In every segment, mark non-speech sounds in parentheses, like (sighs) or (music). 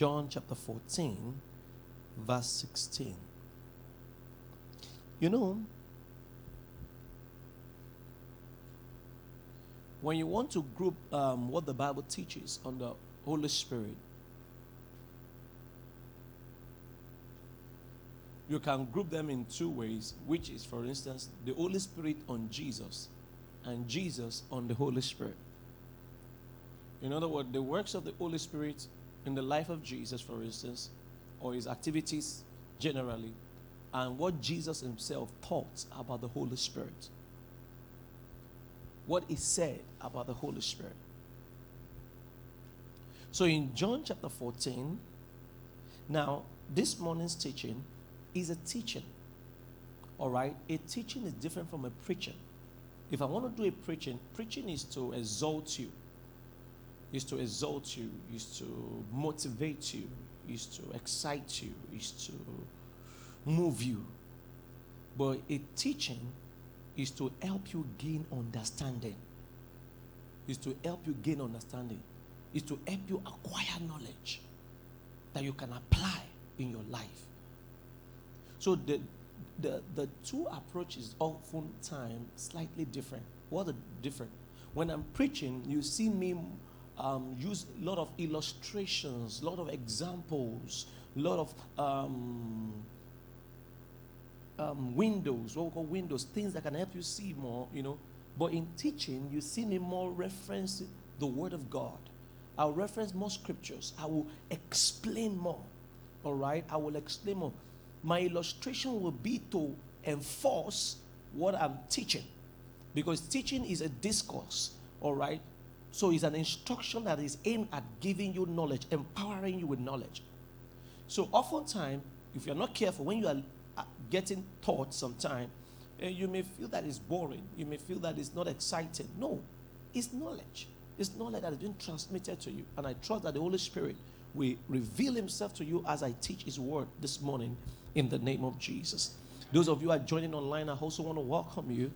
John chapter 14, verse 16. You know, when you want to group um, what the Bible teaches on the Holy Spirit, you can group them in two ways, which is, for instance, the Holy Spirit on Jesus and Jesus on the Holy Spirit. In other words, the works of the Holy Spirit in the life of Jesus, for instance, or his activities generally, and what Jesus himself taught about the Holy Spirit. What he said about the Holy Spirit. So in John chapter 14, now this morning's teaching is a teaching. All right? A teaching is different from a preaching. If I want to do a preaching, preaching is to exalt you, is to exalt you, is to motivate you, is to excite you, is to move you. But a teaching is to help you gain understanding. Is to help you gain understanding. Is to help you acquire knowledge that you can apply in your life. So the the, the two approaches oftentimes slightly different. What are different? When I'm preaching, you see me um, use a lot of illustrations, a lot of examples, a lot of um, um, windows, what we call windows, things that can help you see more, you know. But in teaching, you see me more reference the Word of God. I'll reference more scriptures. I will explain more. All right? I will explain more. My illustration will be to enforce what I'm teaching. Because teaching is a discourse. All right? So it's an instruction that is aimed at giving you knowledge, empowering you with knowledge. So oftentimes, if you're not careful, when you are uh, getting taught sometime, uh, you may feel that it's boring. You may feel that it's not exciting. No, it's knowledge. It's knowledge that has been transmitted to you. And I trust that the Holy Spirit will reveal himself to you as I teach his word this morning in the name of Jesus. Those of you who are joining online, I also want to welcome you.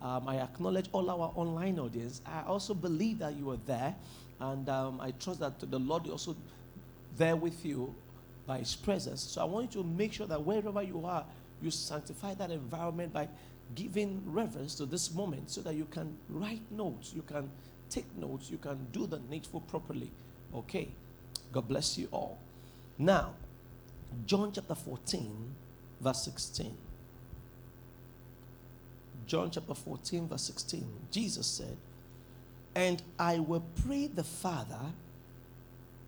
Um, I acknowledge all our online audience. I also believe that you are there. And um, I trust that the Lord is also there with you by His presence. So I want you to make sure that wherever you are, you sanctify that environment by giving reverence to this moment so that you can write notes, you can take notes, you can do the needful properly. Okay. God bless you all. Now, John chapter 14, verse 16. John chapter 14, verse 16. Jesus said, And I will pray the Father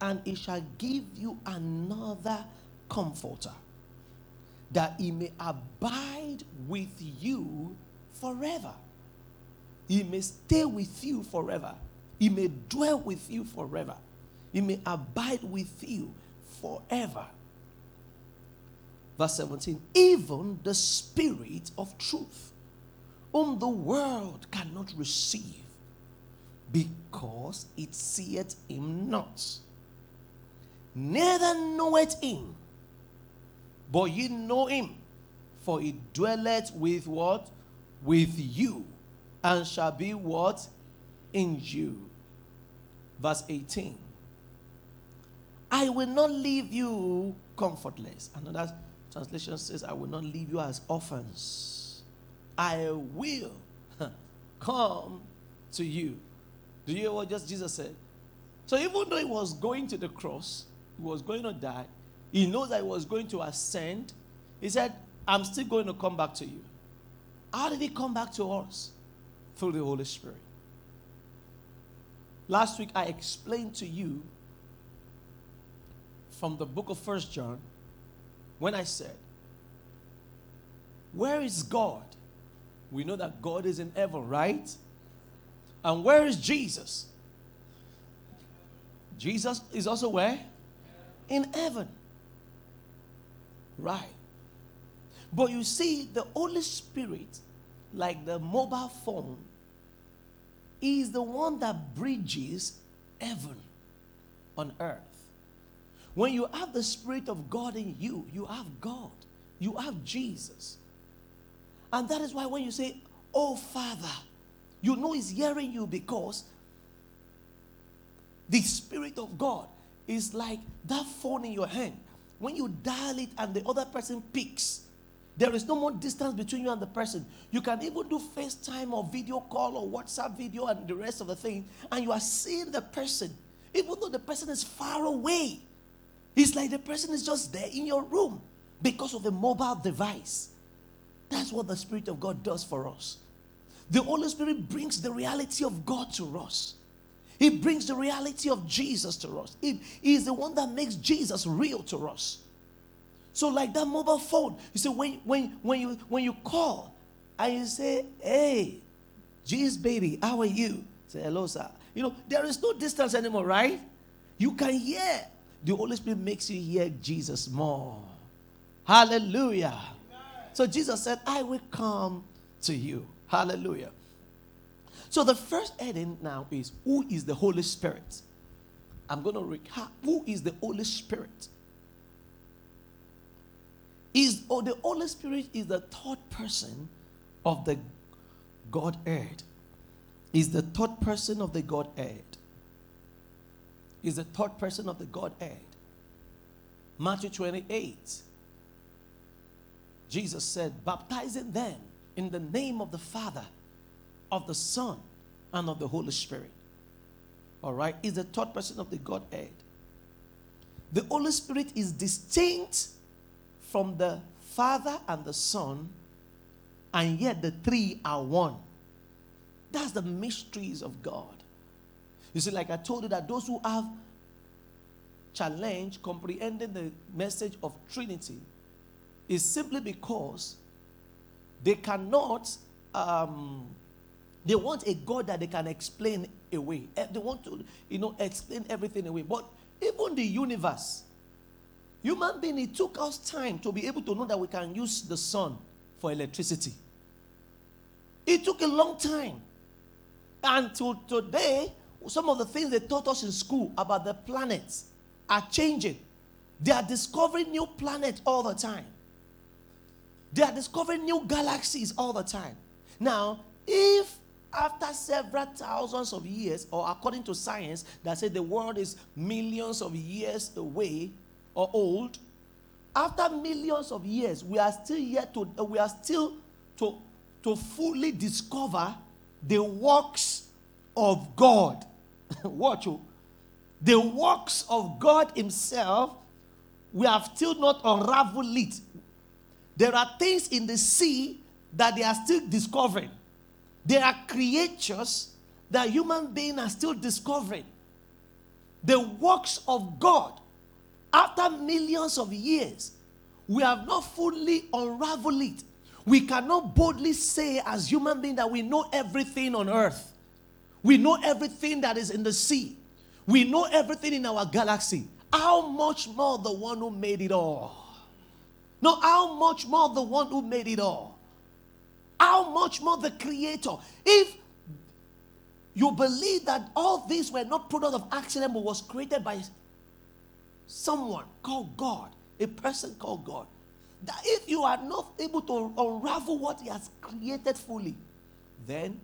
and he shall give you another comforter, that he may abide with you forever. He may stay with you forever. He may dwell with you forever. He may abide with you forever. Verse 17 Even the Spirit of truth, whom the world cannot receive, because it seeth him not neither knoweth him, but ye know him, for he dwelleth with what? With you, and shall be what? In you. Verse 18. I will not leave you comfortless. Another translation says, I will not leave you as orphans. I will come to you. Do you hear what just Jesus said? So even though he was going to the cross, he was going to die. He knows that he was going to ascend. He said, I'm still going to come back to you. How did he come back to us? Through the Holy Spirit. Last week I explained to you from the book of First John when I said, Where is God? We know that God is in heaven, right? And where is Jesus? Jesus is also where? in heaven. Right. But you see, the Holy Spirit, like the mobile phone, is the one that bridges heaven on earth. When you have the Spirit of God in you, you have God, you have Jesus. And that is why when you say, Oh Father, you know He's hearing you because the Spirit of God is like that phone in your hand. When you dial it and the other person picks, there is no more distance between you and the person. You can even do FaceTime or video call or WhatsApp video and the rest of the thing, and you are seeing the person, even though the person is far away. It's like the person is just there in your room because of the mobile device. That's what the Spirit of God does for us. The Holy Spirit brings the reality of God to us. He brings the reality of Jesus to us. He is the one that makes Jesus real to us. So, like that mobile phone, you see, when, when, when, you, when you call and you say, Hey, Jesus, baby, how are you? Say, Hello, sir. You know, there is no distance anymore, right? You can hear. The Holy Spirit makes you hear Jesus more. Hallelujah. So, Jesus said, I will come to you. Hallelujah. So the first heading now is who is the Holy Spirit? I'm going to recap who is the Holy Spirit. Is or the Holy Spirit is the third person of the Godhead. Is the third person of the Godhead. Is the third person of the Godhead. Matthew 28. Jesus said, baptizing them in the name of the Father of the Son, and of the Holy Spirit. All right? Is the third person of the Godhead. The Holy Spirit is distinct from the Father and the Son, and yet the three are one. That's the mysteries of God. You see, like I told you, that those who have challenge comprehending the message of Trinity is simply because they cannot um, they want a God that they can explain away. Eh, they want to, you know, explain everything away. But even the universe, human being, it took us time to be able to know that we can use the sun for electricity. It took a long time. Until today, some of the things they taught us in school about the planets are changing. They are discovering new planets all the time. They are discovering new galaxies all the time. Now, if after several thousands of years, or according to science, that said the world is millions of years away or old, after millions of years, we are still yet to we are still to, to fully discover the works of God. (laughs) Watch you. The works of God Himself, we have still not unraveled it. There are things in the sea that they are still discovering. There are creatures that human beings are still discovering. The works of God, after millions of years, we have not fully unraveled it. We cannot boldly say, as human beings, that we know everything on earth. We know everything that is in the sea. We know everything in our galaxy. How much more the one who made it all? No, how much more the one who made it all? How much more the Creator? If you believe that all these were not product of accident but was created by someone called God, a person called God, that if you are not able to unravel what He has created fully, then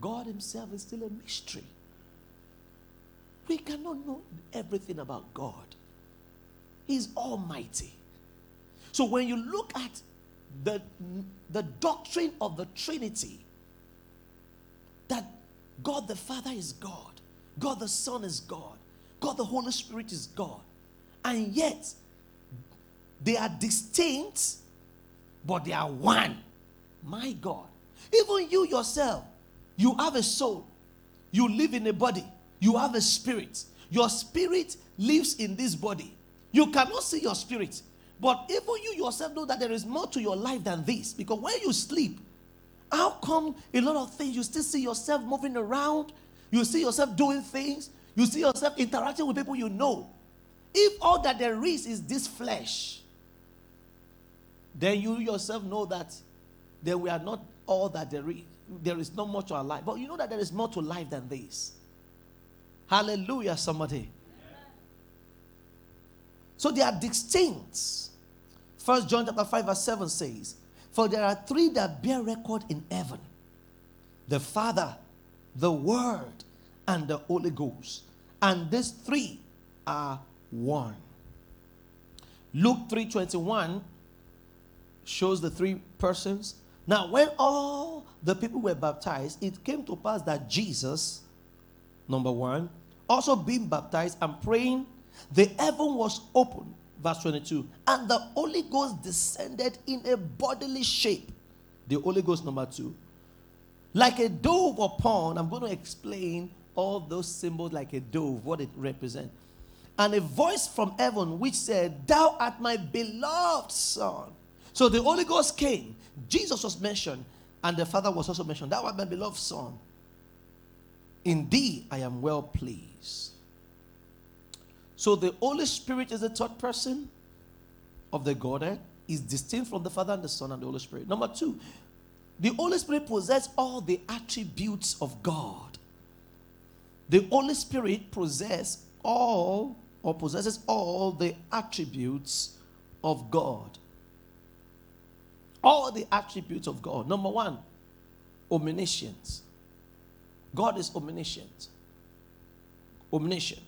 God Himself is still a mystery. We cannot know everything about God. He's almighty. So when you look at the, the doctrine of the Trinity that God the Father is God, God the Son is God, God the Holy Spirit is God, and yet they are distinct, but they are one. My God. Even you yourself, you have a soul, you live in a body, you have a spirit. Your spirit lives in this body. You cannot see your spirit, but even you yourself know that there is more to your life than this. Because when you sleep, how come a lot of things you still see yourself moving around? You see yourself doing things. You see yourself interacting with people you know. If all that there is is this flesh, then you yourself know that there we are not all that there is. There is not much to our life. But you know that there is more to life than this. Hallelujah, somebody. So they are distinct. First John chapter 5, verse 7 says, For there are three that bear record in heaven the Father, the Word, and the Holy Ghost. And these three are one. Luke 3:21 shows the three persons. Now, when all the people were baptized, it came to pass that Jesus, number one, also being baptized and praying, the heaven was open, Verse 22. And the Holy Ghost descended in a bodily shape. The Holy Ghost, number two. Like a dove upon, I'm going to explain all those symbols like a dove, what it represents. And a voice from heaven which said, Thou art my beloved Son. So the Holy Ghost came. Jesus was mentioned, and the Father was also mentioned. Thou art my beloved Son. In thee I am well pleased. So the Holy Spirit is the third person of the Godhead, is distinct from the Father and the Son and the Holy Spirit. Number two, the Holy Spirit possesses all the attributes of God. The Holy Spirit possesses all or possesses all the attributes of God. All the attributes of God. Number one, omniscience. God is omniscient, omniscient,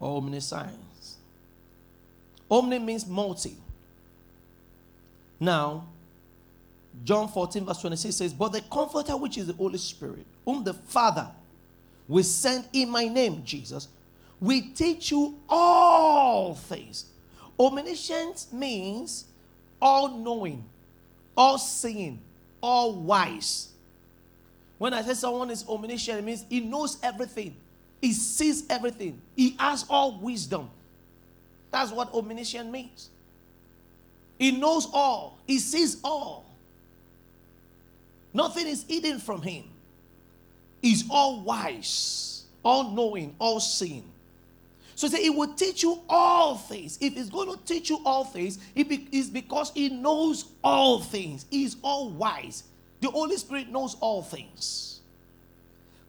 omniscience. Omni means multi. Now, John 14, verse 26 says, But the Comforter, which is the Holy Spirit, whom the Father will send in my name, Jesus, will teach you all things. Omniscience means all knowing, all seeing, all wise. When I say someone is omniscient, it means he knows everything, he sees everything, he has all wisdom. That's what omniscient means. He knows all, he sees all. Nothing is hidden from him. He's all wise, all knowing, all seeing. So say he will teach you all things. If he's going to teach you all things, it is because he knows all things. He's all wise. The Holy Spirit knows all things.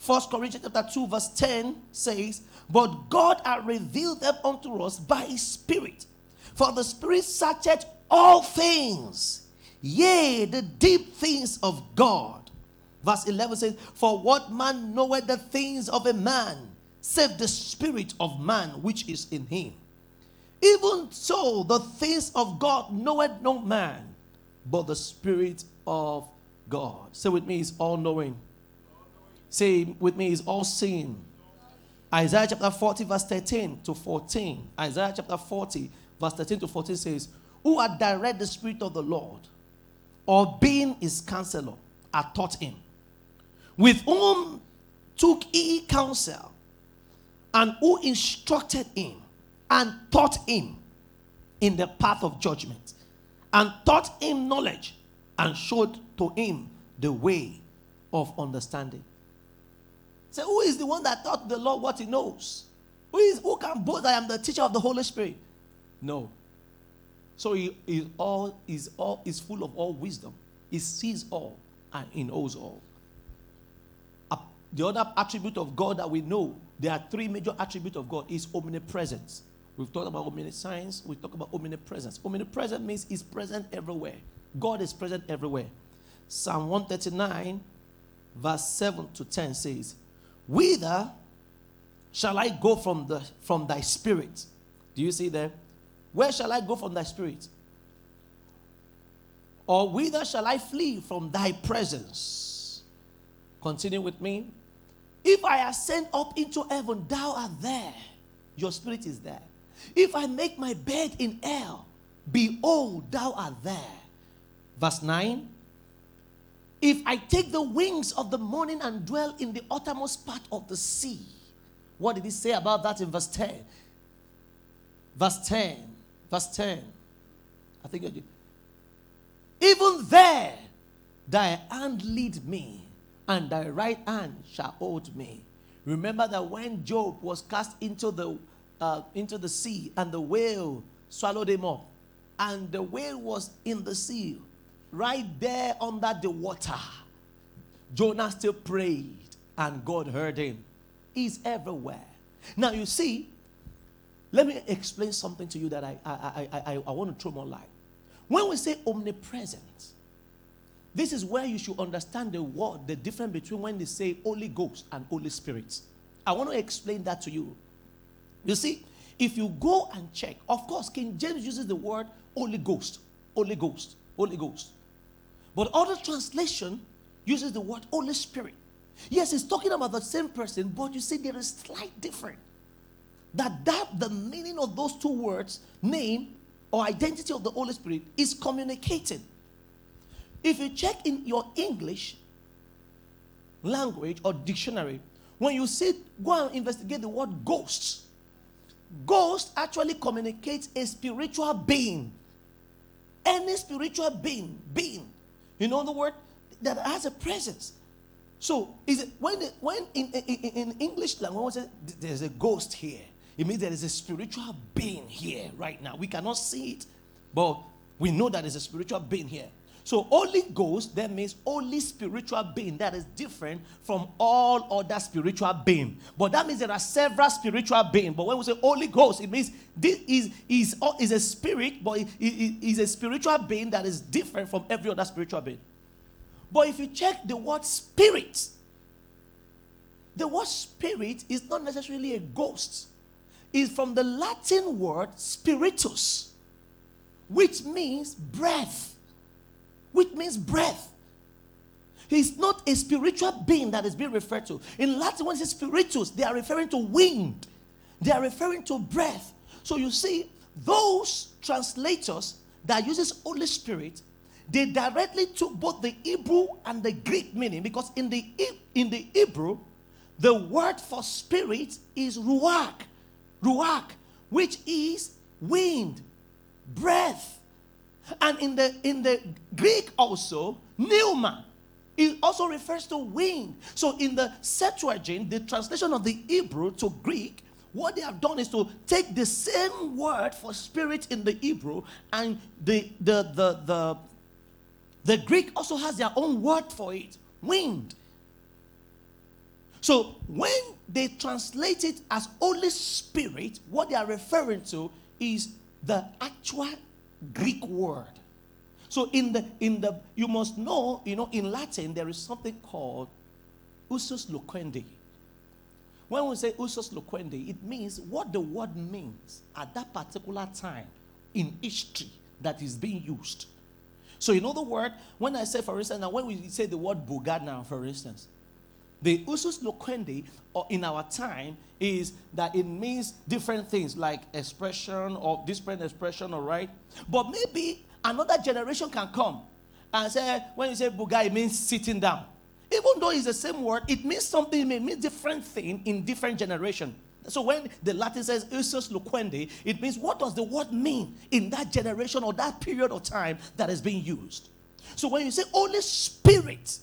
First Corinthians chapter 2, verse 10 says, But God hath revealed them unto us by his Spirit. For the Spirit searcheth all things, yea, the deep things of God. Verse 11 says, For what man knoweth the things of a man, save the spirit of man which is in him? Even so, the things of God knoweth no man, but the spirit of God. Say with me, is all knowing. Say with me, is all seeing. Isaiah chapter 40, verse 13 to 14. Isaiah chapter 40, verse 13 to 14 says, Who had direct the Spirit of the Lord, or being his counselor, had taught him, with whom took he counsel, and who instructed him, and taught him in the path of judgment, and taught him knowledge and showed to him the way of understanding. Say, who is the one that taught the Lord what he knows? Who, is, who can boast I am the teacher of the Holy Spirit? No. So he is all is all is full of all wisdom. He sees all and he knows all. The other attribute of God that we know, there are three major attributes of God, is omnipresence. We've talked about omniscience, we talk about omnipresence. Omnipresent means he's present everywhere. God is present everywhere. Psalm 139, verse 7 to 10 says, Whither shall I go from, the, from thy spirit? Do you see there? Where shall I go from thy spirit? Or whither shall I flee from thy presence? Continue with me. If I ascend up into heaven, thou art there. Your spirit is there. If I make my bed in hell, behold, thou art there. Verse 9 If I take the wings of the morning and dwell in the uttermost part of the sea, what did he say about that in verse 10? Verse 10. Verse 10. I think you Even there, thy hand lead me, and thy right hand shall hold me. Remember that when Job was cast into the uh, into the sea, and the whale swallowed him up, and the whale was in the sea, right there under the water. Jonah still prayed and God heard him. He's everywhere. Now, you see, let me explain something to you that I, I, I, I, I want to throw more light. When we say omnipresent, this is where you should understand the word, the difference between when they say Holy Ghost and Holy Spirit. I want to explain that to you. You see, if you go and check, of course, King James uses the word Holy Ghost, Holy Ghost, Holy Ghost. But other translation uses the word Holy Spirit. Yes, it's talking about the same person, but you see there is slight difference. That that the meaning of those two words, name or identity of the Holy Spirit, is communicated. If you check in your English language or dictionary, when you see, go and investigate the word ghosts. Ghost actually communicates a spiritual being. Any spiritual being, being. You know the word that has a presence. So is it when the, when in, in, in English language there's a ghost here, it means there is a spiritual being here right now. We cannot see it, but we know that there's a spiritual being here. So Holy Ghost that means only spiritual being that is different from all other spiritual being. But that means there are several spiritual beings. But when we say Holy Ghost, it means this is is, oh, is a spirit, but it is a spiritual being that is different from every other spiritual being. But if you check the word spirit, the word spirit is not necessarily a ghost. It's from the Latin word spiritus, which means breath which means breath. He's not a spiritual being that is being referred to. In Latin, when it says spiritus, they are referring to wind, they are referring to breath. So you see, those translators that uses Holy Spirit, they directly took both the Hebrew and the Greek meaning because in the in the Hebrew, the word for spirit is ruach, ruach, which is wind, breath. And in the in the Greek also, pneuma, it also refers to wind. So in the Septuagint, the translation of the Hebrew to Greek, what they have done is to take the same word for spirit in the Hebrew and the the the the, the Greek also has their own word for it, wind. So when they translate it as Holy Spirit, what they are referring to is the actual Greek word. So in the in the you must know, you know, in Latin there is something called usus loquendi. When we say usus loquendi, it means what the word means at that particular time in history that is being used. So in other words, when I say, for instance, now when we say the word bugad now, for instance, the usus loquendi or in our time is that it means different things like expression or different expression, all right? But maybe another generation can come and say, when you say buga, it means sitting down. Even though it's the same word, it means something, it may mean different thing in different generation. So when the Latin says usus loquendi, it means what does the word mean in that generation or that period of time that is being used. So when you say Holy Spirit,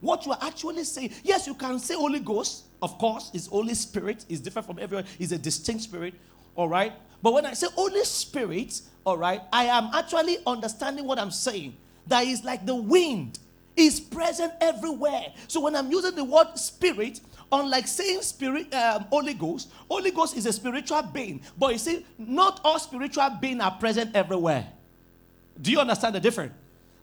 what you are actually saying, yes, you can say Holy Ghost, of course, is Holy Spirit, is different from everyone, is a distinct spirit, all right? But when I say Holy Spirit, all right, I am actually understanding what I'm saying. That is like the wind is present everywhere. So when I'm using the word spirit, unlike saying spirit, um, Holy Ghost, Holy Ghost is a spiritual being. But you see, not all spiritual beings are present everywhere. Do you understand the difference?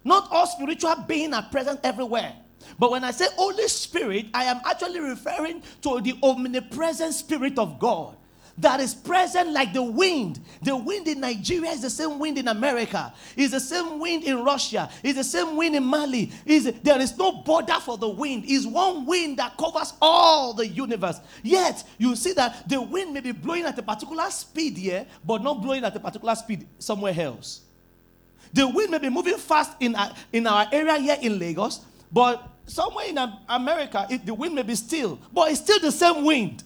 Not all spiritual beings are present everywhere. But when I say Holy Spirit, I am actually referring to the omnipresent Spirit of God that is present like the wind. The wind in Nigeria is the same wind in America. Is the same wind in Russia. Is the same wind in Mali. Is there is no border for the wind. Is one wind that covers all the universe. Yet you see that the wind may be blowing at a particular speed here, but not blowing at a particular speed somewhere else. The wind may be moving fast in our, in our area here in Lagos, but somewhere in America, it, the wind may be still, but it's still the same wind.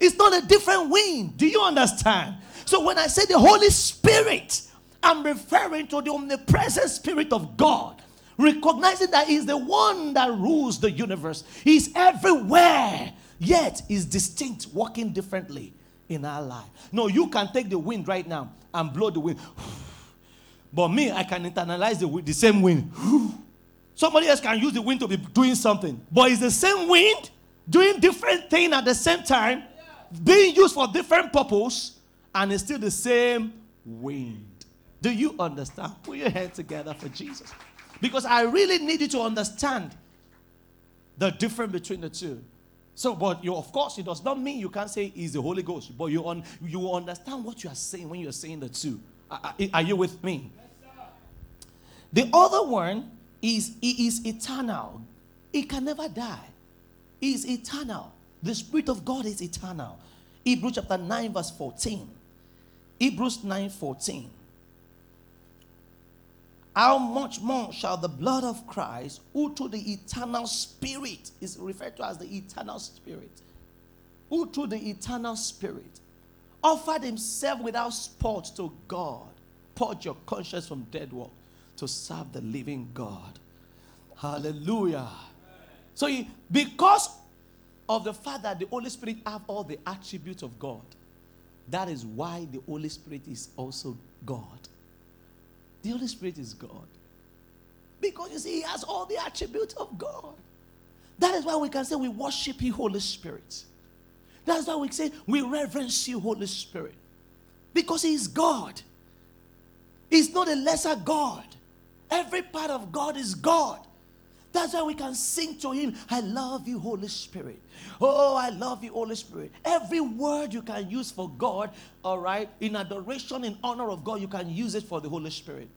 It's not a different wind. Do you understand? So when I say the Holy Spirit, I'm referring to the omnipresent Spirit of God, recognizing that He's the one that rules the universe. He's everywhere, yet is distinct, working differently in our life. No, you can take the wind right now and blow the wind. (sighs) But me, I can internalize the, the same wind. (sighs) Somebody else can use the wind to be doing something, but it's the same wind doing different thing at the same time, being used for different purpose, and it's still the same wind. Do you understand? Put your hands together for Jesus. Because I really need you to understand the difference between the two. So, but you, of course, it does not mean you can't say He's the Holy Ghost, but you, un, you understand what you are saying when you're saying the two. Are, are you with me? the other one is He is eternal. He can never die. He is eternal. The Spirit of God is eternal. Hebrews chapter 9, verse 14. Hebrews 9 14. How much more shall the blood of Christ, who to the eternal Spirit is referred to as the eternal Spirit, who to the eternal Spirit offered himself without spot to God, purge your conscience from dead work to serve the living God. Hallelujah. So, he, because of the fact that the Holy Spirit have all the attributes of God, that is why the Holy Spirit is also God. The Holy Spirit is God. Because you see, He has all the attributes of God. That is why we can say we worship you, Holy Spirit. That's why we say we reverence you, Holy Spirit. Because He is God. He's not a lesser God. Every part of God is God. That's why we can sing to Him, I love you, Holy Spirit. Oh, I love you, Holy Spirit. Every word you can use for God, all right, in adoration, in honor of God, you can use it for the Holy Spirit.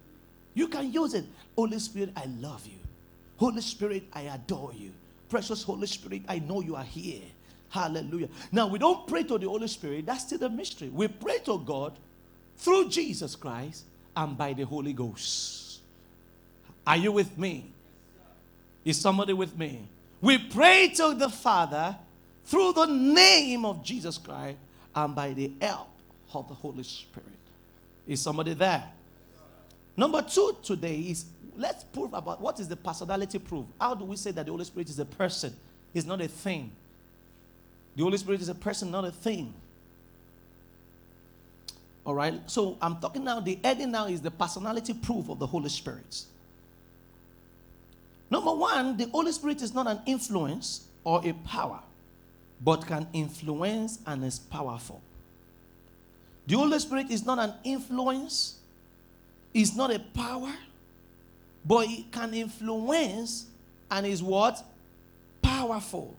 You can use it. Holy Spirit, I love you. Holy Spirit, I adore you. Precious Holy Spirit, I know you are here. Hallelujah. Now, we don't pray to the Holy Spirit, that's still the mystery. We pray to God through Jesus Christ and by the Holy Ghost. Are you with me? Is somebody with me? We pray to the Father through the name of Jesus Christ and by the help of the Holy Spirit. Is somebody there? Number two today is let's prove about what is the personality proof. How do we say that the Holy Spirit is a person? It's not a thing. The Holy Spirit is a person, not a thing. All right. So I'm talking now. The heading now is the personality proof of the Holy Spirit. Number one, the Holy Spirit is not an influence or a power, but can influence and is powerful. The Holy Spirit is not an influence, is not a power, but it can influence and is what? Powerful.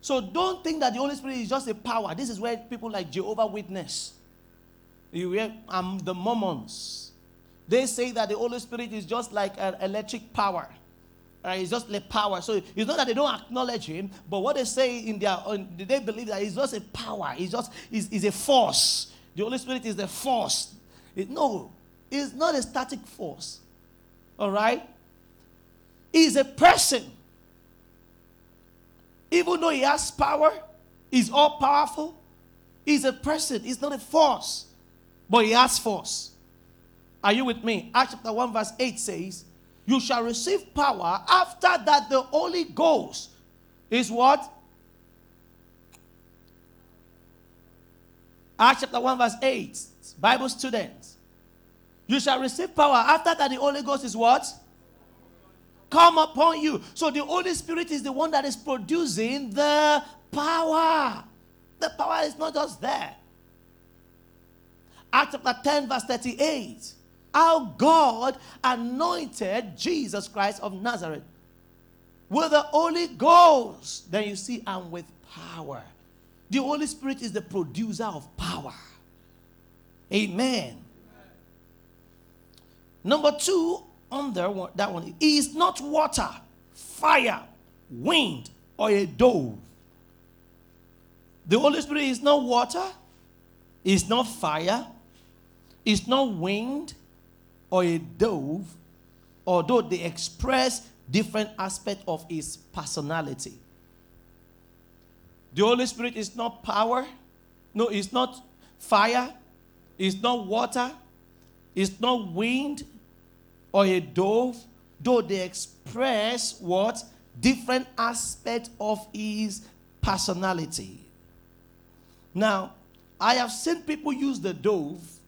So don't think that the Holy Spirit is just a power. This is where people like Jehovah Witness, you hear, um, the Mormons, they say that the Holy Spirit is just like an electric power. Right? It's just like power. So it's not that they don't acknowledge him, but what they say in their own, they believe that it's just a power. It's just is a force. The Holy Spirit is a force. It, no, it's not a static force. All right? He's a person. Even though he has power, he's all powerful. He's a person. He's not a force, but he has force. Are you with me? Acts chapter 1, verse 8 says, You shall receive power after that the Holy Ghost is what? Acts chapter 1, verse 8. Bible students. You shall receive power after that the Holy Ghost is what? Come upon you. So the Holy Spirit is the one that is producing the power. The power is not just there. Acts chapter 10, verse 38 how God anointed Jesus Christ of Nazareth with the Holy Ghost. Then you see, and with power. The Holy Spirit is the producer of power. Amen. Number two, under that one, is not water, fire, wind, or a dove. The Holy Spirit is not water, is not fire, is not wind, or a dove, although they express different aspects of his personality. The Holy Spirit is not power, no, it's not fire, it's not water, it's not wind or a dove, though they express what? Different aspects of his personality. Now, I have seen people use the dove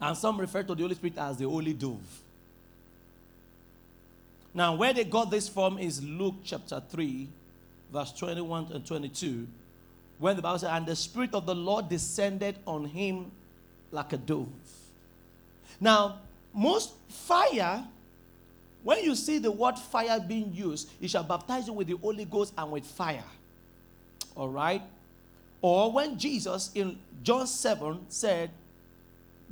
and some refer to the Holy Spirit as the Holy Dove. Now, where they got this from is Luke chapter 3, verse 21 and 22, when the Bible says, And the Spirit of the Lord descended on him like a dove. Now, most fire when you see the word fire being used, he shall baptize you with the Holy Ghost and with fire. All right? Or when Jesus in John 7 said,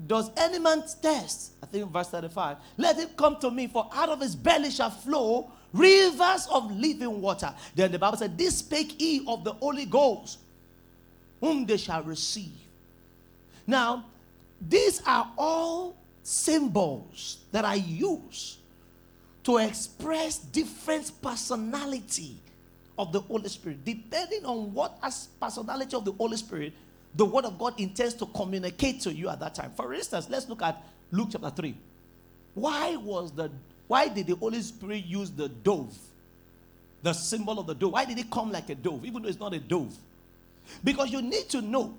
Does any man thirst? I think verse 35. Let him come to me, for out of his belly shall flow rivers of living water. Then the Bible said, This spake he of the Holy Ghost, whom they shall receive. Now, these are all symbols that I use to express different personality of the Holy Spirit. Depending on what as personality of the Holy Spirit the Word of God intends to communicate to you at that time. For instance, let's look at Luke chapter 3. Why was the why did the Holy Spirit use the dove? The symbol of the dove. Why did it come like a dove, even though it's not a dove? Because you need to know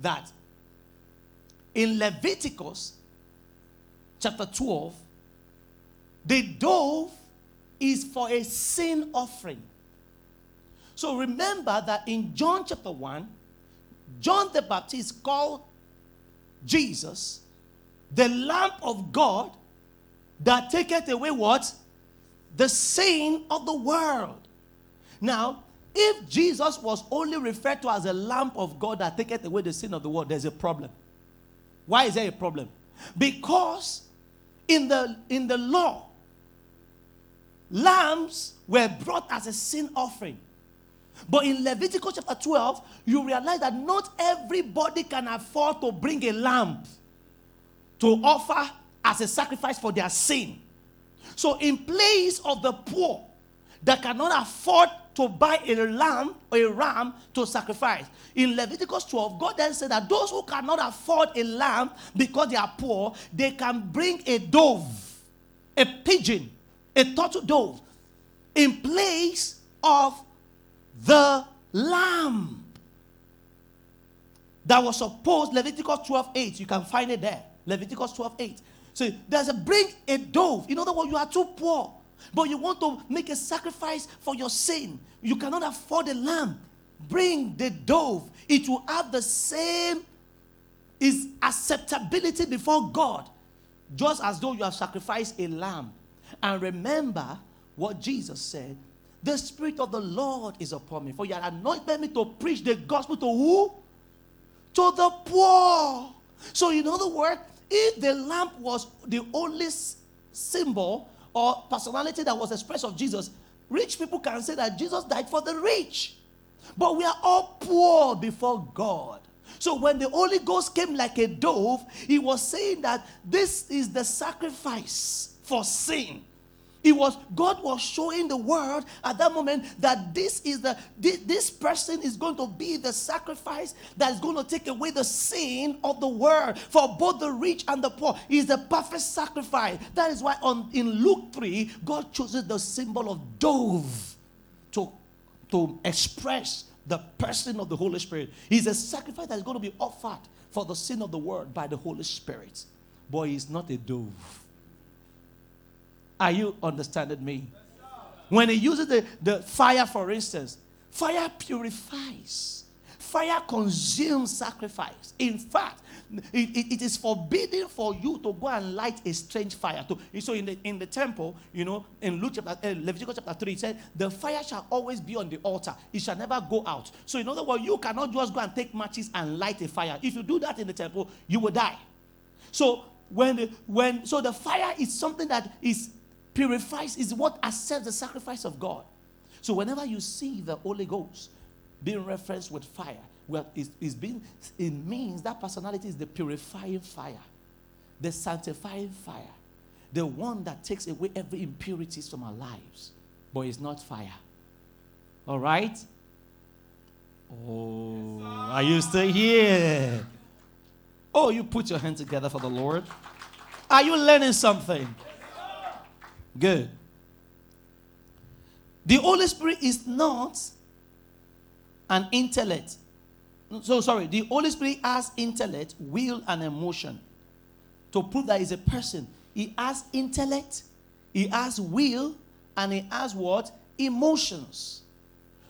that in Leviticus chapter 12, the dove is for a sin offering. So remember that in John chapter 1, John the Baptist called Jesus the Lamb of God that taketh away what? The sin of the world. Now, if Jesus was only referred to as a lamp of God that taketh away the sin of the world, there's a problem. Why is there a problem? Because in the in the law, lambs were brought as a sin offering. But in Leviticus chapter 12, you realize that not everybody can afford to bring a lamb to offer as a sacrifice for their sin. So, in place of the poor that cannot afford to buy a lamb or a ram to sacrifice, in Leviticus 12, God then said that those who cannot afford a lamb because they are poor, they can bring a dove, a pigeon, a turtle dove in place of the lamb that was supposed Leviticus 12 8. You can find it there. Leviticus 12 8. So there's a bring a dove. In other words, you are too poor, but you want to make a sacrifice for your sin. You cannot afford a lamb. Bring the dove. It will have the same is acceptability before God, just as though you have sacrificed a lamb. And remember what Jesus said the Spirit of the Lord is upon me. For you have anointed me to preach the gospel to who? To the poor. So, in other words, if the lamp was the only symbol or personality that was expressed of Jesus, rich people can say that Jesus died for the rich. But we are all poor before God. So when the Holy Ghost came like a dove, he was saying that this is the sacrifice for sin. It was God was showing the world at that moment that this is the this, this, person is going to be the sacrifice that is going to take away the sin of the world for both the rich and the poor. Is the perfect sacrifice. That is why on in Luke 3, God chooses the symbol of dove to, to express the person of the Holy Spirit. He's a sacrifice that is going to be offered for the sin of the world by the Holy Spirit. But he's not a dove. Are you understanding me? When he uses the, the fire, for instance, fire purifies, fire consumes sacrifice. In fact, it, it, it is forbidden for you to go and light a strange fire. To, so in the in the temple, you know, in Luke chapter, uh, Leviticus chapter 3, it said, the fire shall always be on the altar. It shall never go out. So in other words, you cannot just go and take matches and light a fire. If you do that in the temple, you will die. So when the, when so the fire is something that is purifies, is what accepts the sacrifice of God. So whenever you see the Holy Ghost being referenced with fire, well, it's, it means that personality is the purifying fire, the sanctifying fire, the one that takes away every impurities from our lives. But it's not fire. All right? Oh, are you still here? Oh, you put your hand together for the Lord. Are you learning something? Good. The Holy Spirit is not an intellect. So, sorry, the Holy Spirit has intellect, will, and emotion. To prove that he's a person, he has intellect, he has will, and he has what? Emotions.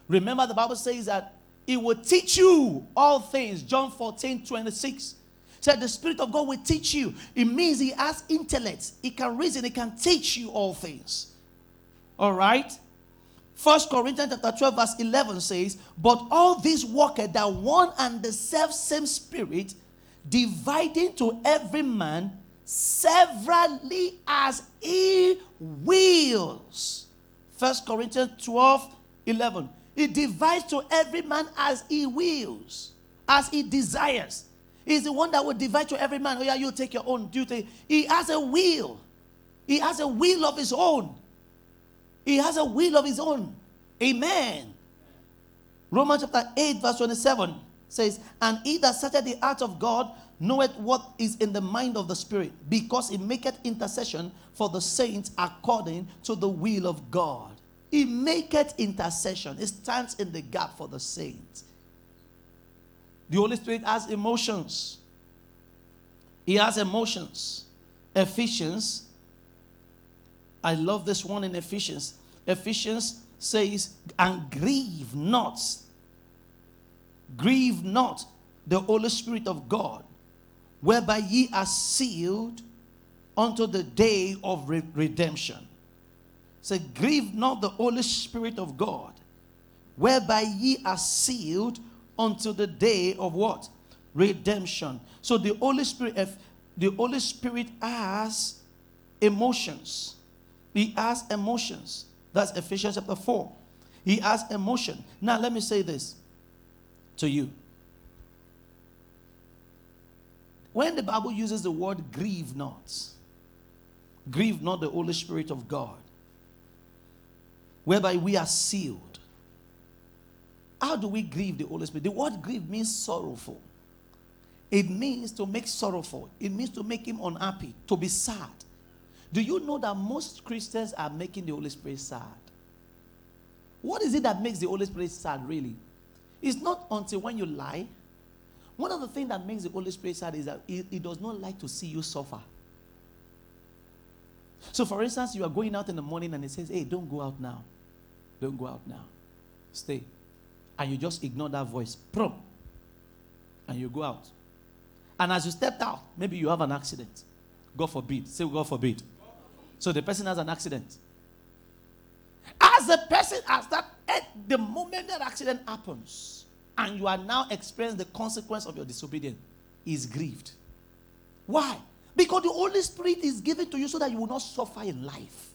Remember, the Bible says that he will teach you all things. John 14 26. Said the Spirit of God will teach you. It means He has intellect. He can reason. He can teach you all things. All right. First Corinthians chapter 12, verse 11 says, But all these worketh that one and the self same spirit, dividing to every man severally as he wills. First Corinthians 12, 11. He divides to every man as he wills, as he desires. He's the one that will divide to every man. Oh, yeah, you take your own duty. He has a will. He has a will of his own. He has a will of his own. Amen. Romans chapter 8, verse 27 says, And he that searcheth the heart of God knoweth what is in the mind of the Spirit, because he maketh intercession for the saints according to the will of God. He maketh intercession. He stands in the gap for the saints. The Holy Spirit has emotions. He has emotions. Ephesians. I love this one in Ephesians. Ephesians says, and grieve not. Grieve not the Holy Spirit of God, whereby ye are sealed unto the day of re- redemption. Say, grieve not the Holy Spirit of God, whereby ye are sealed unto the day of what? Redemption. So the Holy Spirit, the Holy Spirit has emotions. He has emotions. That's Ephesians chapter 4. He has emotion. Now, let me say this to you. When the Bible uses the word grieve not, grieve not the Holy Spirit of God, whereby we are sealed. How do we grieve the Holy Spirit? The word grieve means sorrowful. It means to make sorrowful. It means to make him unhappy, to be sad. Do you know that most Christians are making the Holy Spirit sad? What is it that makes the Holy Spirit sad, really? It's not until when you lie. One of the things that makes the Holy Spirit sad is that he, he does not like to see you suffer. So, for instance, you are going out in the morning and he says, Hey, don't go out now. Don't go out now. Stay. And you just ignore that voice. Prom. And you go out. And as you stepped out, maybe you have an accident. God forbid. Say, God forbid. So the person has an accident. As the person has that, at the moment that accident happens, and you are now experiencing the consequence of your disobedience, is grieved. Why? Because the Holy Spirit is given to you so that you will not suffer in life.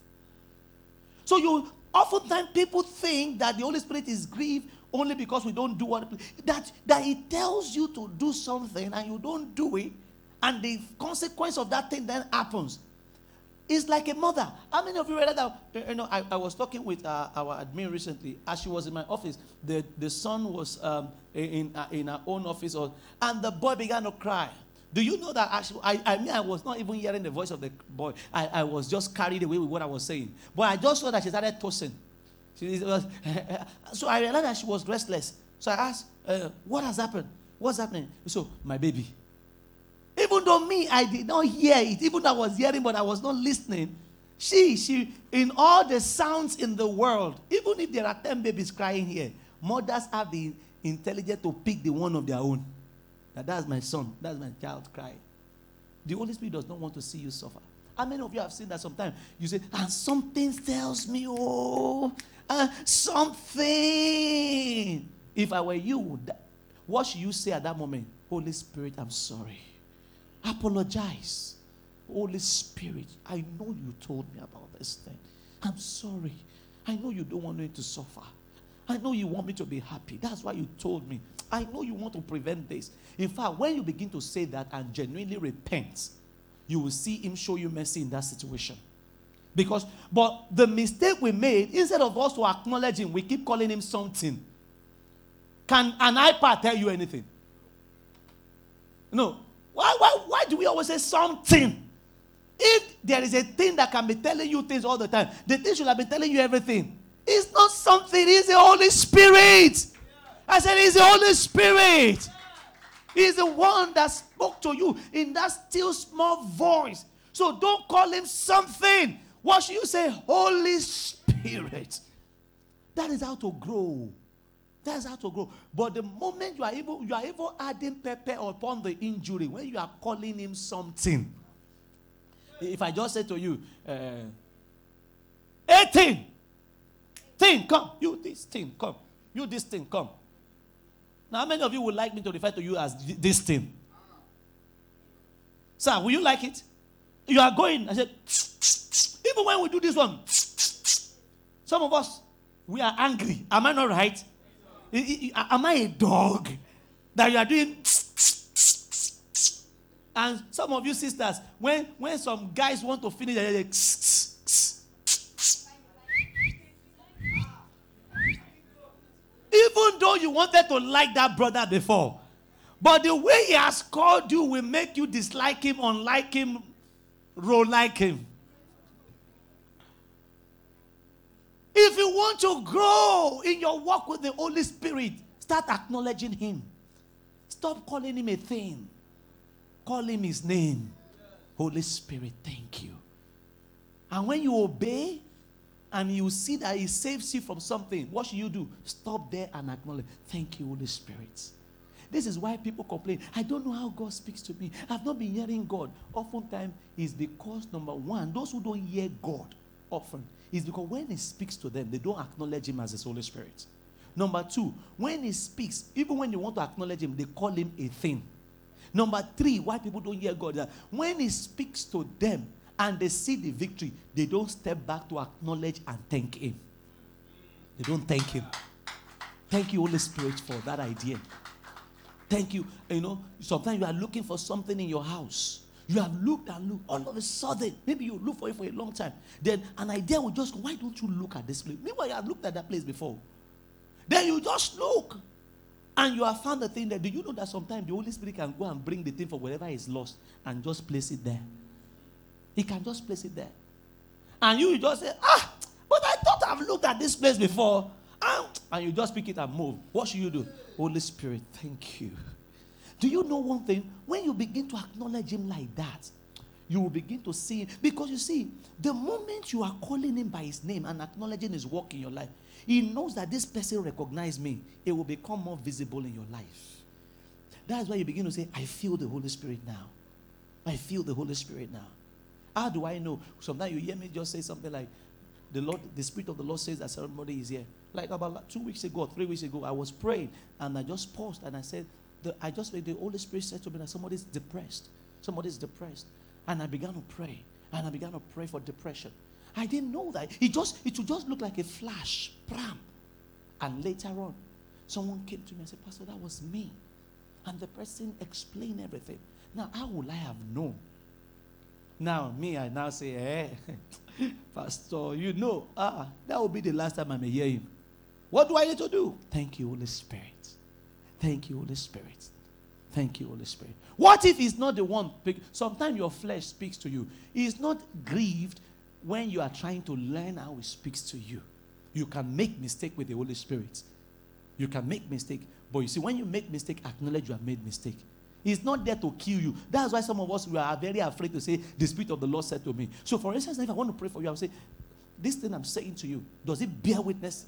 So you oftentimes people think that the Holy Spirit is grieved only because we don't do what that that He tells you to do something and you don't do it, and the consequence of that thing then happens. It's like a mother. How many of you read that? You know, I, I was talking with uh, our admin recently as she was in my office. The, the son was um, in, uh, in our own office, or, and the boy began to cry. Do you know that actually, I, I mean, I was not even hearing the voice of the boy. I, I was just carried away with what I was saying. But I just saw that she started tossing. She was, (laughs) so I realized that she was restless. So I asked, uh, What has happened? What's happening? So, my baby. Even though me, I did not hear it. Even though I was hearing, but I was not listening. She, she, in all the sounds in the world, even if there are 10 babies crying here, mothers have the intelligence to pick the one of their own. Now, that's my son, that's my child crying. The Holy Spirit does not want to see you suffer. How many of you have seen that sometimes? You say, and something tells me, oh, uh, something. If I were you, what should you say at that moment? Holy Spirit, I'm sorry. Apologize. Holy Spirit, I know you told me about this thing. I'm sorry. I know you don't want me to suffer. I know you want me to be happy. That's why you told me. I know you want to prevent this. In fact, when you begin to say that and genuinely repent, you will see Him show you mercy in that situation. Because, but the mistake we made, instead of us to acknowledge Him, we keep calling Him something. Can an iPad tell you anything? No. Why, why, why do we always say something? If there is a thing that can be telling you things all the time, the thing should have been telling you everything. It's not something, it's the Holy Spirit. I said, It's the Holy Spirit. He's the one that spoke to you in that still small voice. So don't call him something. What should you say? Holy Spirit. That is how to grow. That's how to grow. But the moment you are able, you are even adding pepper upon the injury, when you are calling him something. If I just say to you, uh, 18, thing, come. You this thing, come. You this thing, come. Now, how many of you would like me to refer to you as this thing? Sir, will you like it? You are going. I said, even when we do this one, some of us, we are angry. Am I not right? Am I a dog that you are doing? And some of you sisters, when, when some guys want to finish, they're like, even though you wanted to like that brother before, but the way he has called you will make you dislike him, unlike him, roll like him. If you want to grow in your walk with the Holy Spirit, start acknowledging Him. Stop calling Him a thing. Call Him His name. Holy Spirit, thank you. And when you obey and you see that He saves you from something, what should you do? Stop there and acknowledge. Thank you, Holy Spirit. This is why people complain. I don't know how God speaks to me. I've not been hearing God. Oftentimes, it's because, number one, those who don't hear God often is because when He speaks to them, they don't acknowledge Him as His Holy Spirit. Number two, when He speaks, even when they want to acknowledge Him, they call Him a thing. Number three, why people don't hear God, that when He speaks to them and they see the victory, they don't step back to acknowledge and thank Him. They don't thank Him. Thank you, Holy Spirit, for that idea. Thank you. You know, sometimes you are looking for something in your house. You have looked and looked. All of a sudden, maybe you look for it for a long time. Then an idea will just, go, why don't you look at this place? Meanwhile, you have looked at that place before. Then you just look. And you have found the thing there. Do you know that sometimes the Holy Spirit can go and bring the thing for whatever is lost and just place it there? He can just place it there. And you just say, ah, but I thought I've looked at this place before. And you just pick it and move. What should you do? Holy Spirit, thank you. Do you know one thing? When you begin to acknowledge Him like that, you will begin to see Him. Because you see, the moment you are calling Him by His name and acknowledging His work in your life, He knows that this person recognizes me. It will become more visible in your life. That's why you begin to say, I feel the Holy Spirit now. I feel the Holy Spirit now. How do I know? Sometimes you hear me just say something like, the Lord, the Spirit of the Lord says that somebody is here. Like about two weeks ago, three weeks ago, I was praying and I just paused and I said, the, I just the Holy Spirit said to me that somebody's depressed. Somebody's depressed. And I began to pray. And I began to pray for depression. I didn't know that. It just it would just look like a flash. Bram. And later on, someone came to me and said, Pastor, that was me. And the person explained everything. Now, how would I have known? Now, me, I now say, eh, (laughs) Pastor, you know, ah, that will be the last time I may hear him. What do I need to do? Thank you, Holy Spirit. Thank you, Holy Spirit. Thank you, Holy Spirit. What if he's not the one? Sometimes your flesh speaks to you. He's not grieved when you are trying to learn how he speaks to you. You can make mistake with the Holy Spirit. You can make mistake. But you see, when you make mistake, acknowledge you have made mistake. He's not there to kill you. That's why some of us we are very afraid to say, the Spirit of the Lord said to me. So, for instance, if I want to pray for you, I'll say, This thing I'm saying to you, does it bear witness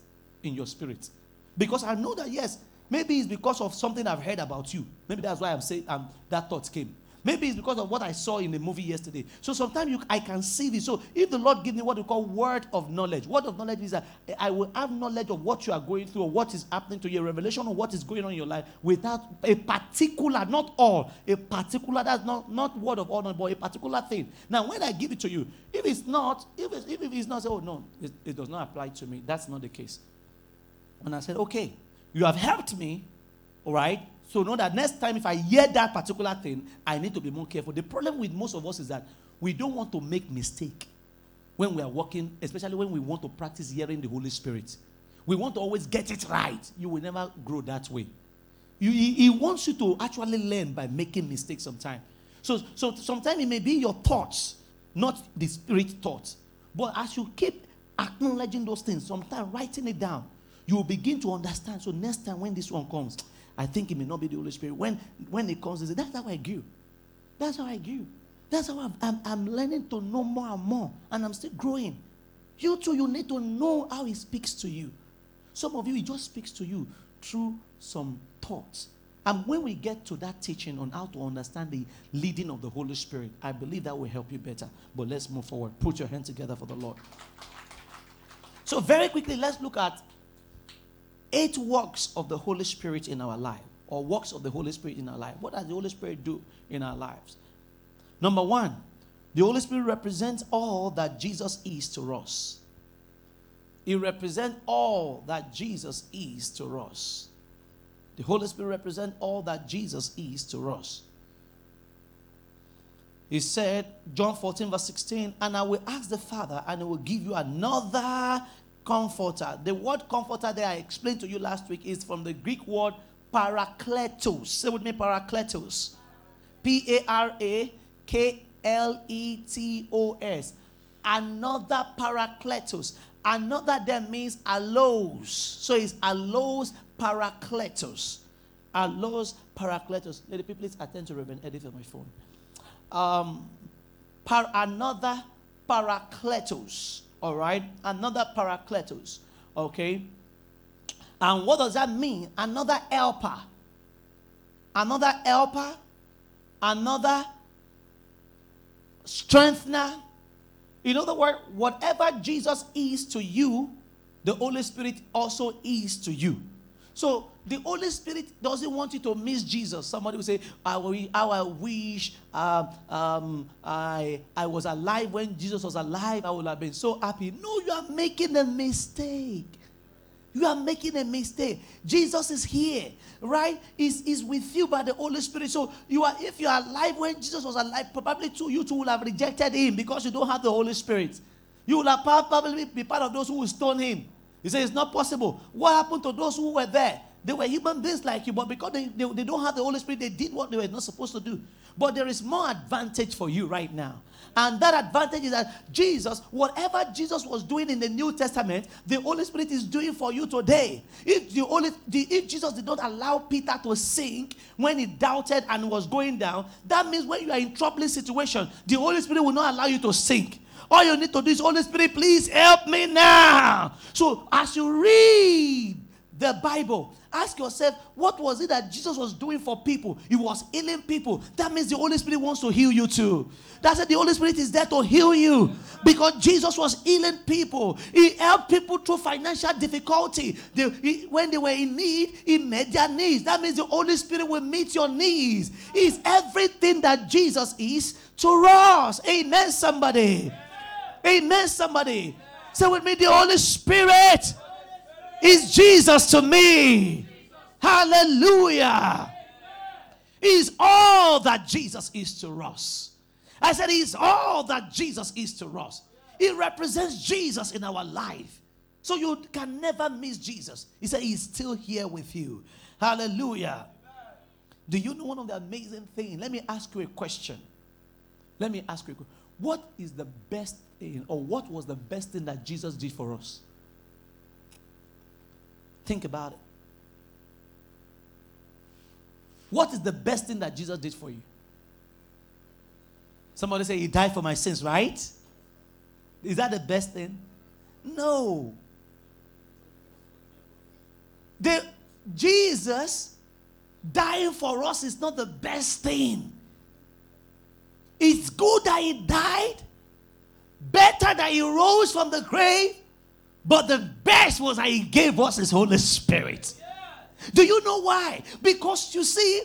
in your spirit? Because I know that, yes, Maybe it's because of something I've heard about you. Maybe that's why I'm saying um, that thought came. Maybe it's because of what I saw in the movie yesterday. So sometimes you, I can see this. So if the Lord gives me what we call word of knowledge, word of knowledge is that I will have knowledge of what you are going through or what is happening to you, revelation of what is going on in your life without a particular, not all, a particular, that's not, not word of honor, but a particular thing. Now, when I give it to you, if it's not, if it's, if it's not, say, oh no, it, it does not apply to me, that's not the case. And I said, okay, you have helped me, all right? So know that next time if I hear that particular thing, I need to be more careful. The problem with most of us is that we don't want to make mistake when we are working, especially when we want to practice hearing the Holy Spirit. We want to always get it right. You will never grow that way. You, he, he wants you to actually learn by making mistakes sometimes. So, so sometimes it may be your thoughts, not the spirit thoughts. But as you keep acknowledging those things, sometimes writing it down, you will begin to understand. So next time when this one comes, I think it may not be the Holy Spirit. When when it comes, say, that's how I grew. That's how I grew. That's how I'm, I'm, I'm learning to know more and more, and I'm still growing. You too, you need to know how He speaks to you. Some of you, He just speaks to you through some thoughts. And when we get to that teaching on how to understand the leading of the Holy Spirit, I believe that will help you better. But let's move forward. Put your hands together for the Lord. So, very quickly, let's look at eight works of the Holy Spirit in our life, or works of the Holy Spirit in our life. What does the Holy Spirit do in our lives? Number one, the Holy Spirit represents all that Jesus is to us. He represents all that Jesus is to us. The Holy Spirit represents all that Jesus is to us. He said, John 14, verse 16, and I will ask the Father, and he will give you another comforter. The word comforter that I explained to you last week is from the Greek word parakletos. Say with me, parakletos. P A R A K L E T O S. Another parakletos. Another then means allos. So it's allos parakletos. Allos parakletos. Lady, please attend to Reverend Edith on my phone. Um, par- another parakletos. All right? Another parakletos. Okay? And what does that mean? Another helper. Another helper. Another strengthener. In other words, whatever Jesus is to you, the Holy Spirit also is to you. So the Holy Spirit doesn't want you to miss Jesus. Somebody will say, I, I wish um, um, I, I was alive when Jesus was alive. I would have been so happy. No, you are making a mistake. You are making a mistake. Jesus is here, right? Is is with you by the Holy Spirit. So you are, if you are alive when Jesus was alive, probably too you too will have rejected him because you don't have the Holy Spirit. You will have probably be part of those who will stone him. He said it's not possible. What happened to those who were there? They were human beings like you, but because they, they, they don't have the Holy Spirit, they did what they were not supposed to do. But there is more advantage for you right now. And that advantage is that Jesus, whatever Jesus was doing in the New Testament, the Holy Spirit is doing for you today. If the Holy, the, if Jesus did not allow Peter to sink when he doubted and was going down, that means when you are in troubling situation, the Holy Spirit will not allow you to sink. All you need to do is, Holy Spirit, please help me now. So as you read the Bible, ask yourself, what was it that Jesus was doing for people? He was healing people. That means the Holy Spirit wants to heal you too. That's it. The Holy Spirit is there to heal you because Jesus was healing people. He helped people through financial difficulty. They, he, when they were in need, He met their needs. That means the Holy Spirit will meet your needs. He's everything that Jesus is to us. Amen, somebody. Amen, somebody. Say with me, the Holy Spirit is Jesus to me. Hallelujah. Is all that Jesus is to us. I said, He's all that Jesus is to us. He represents Jesus in our life. So you can never miss Jesus. He said, He's still here with you. Hallelujah. Do you know one of the amazing things? Let me ask you a question. Let me ask you a question. What is the best or what was the best thing that Jesus did for us? Think about it. What is the best thing that Jesus did for you? Somebody say, He died for my sins, right? Is that the best thing? No. The, Jesus dying for us is not the best thing. It's good that He died, better that He rose from the grave, but the best was that He gave us His Holy Spirit. Do you know why? Because you see,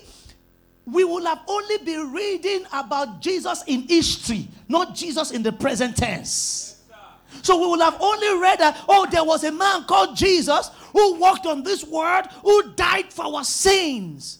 we will have only been reading about Jesus in history, not Jesus in the present tense. So we will have only read that, oh, there was a man called Jesus who walked on this world, who died for our sins.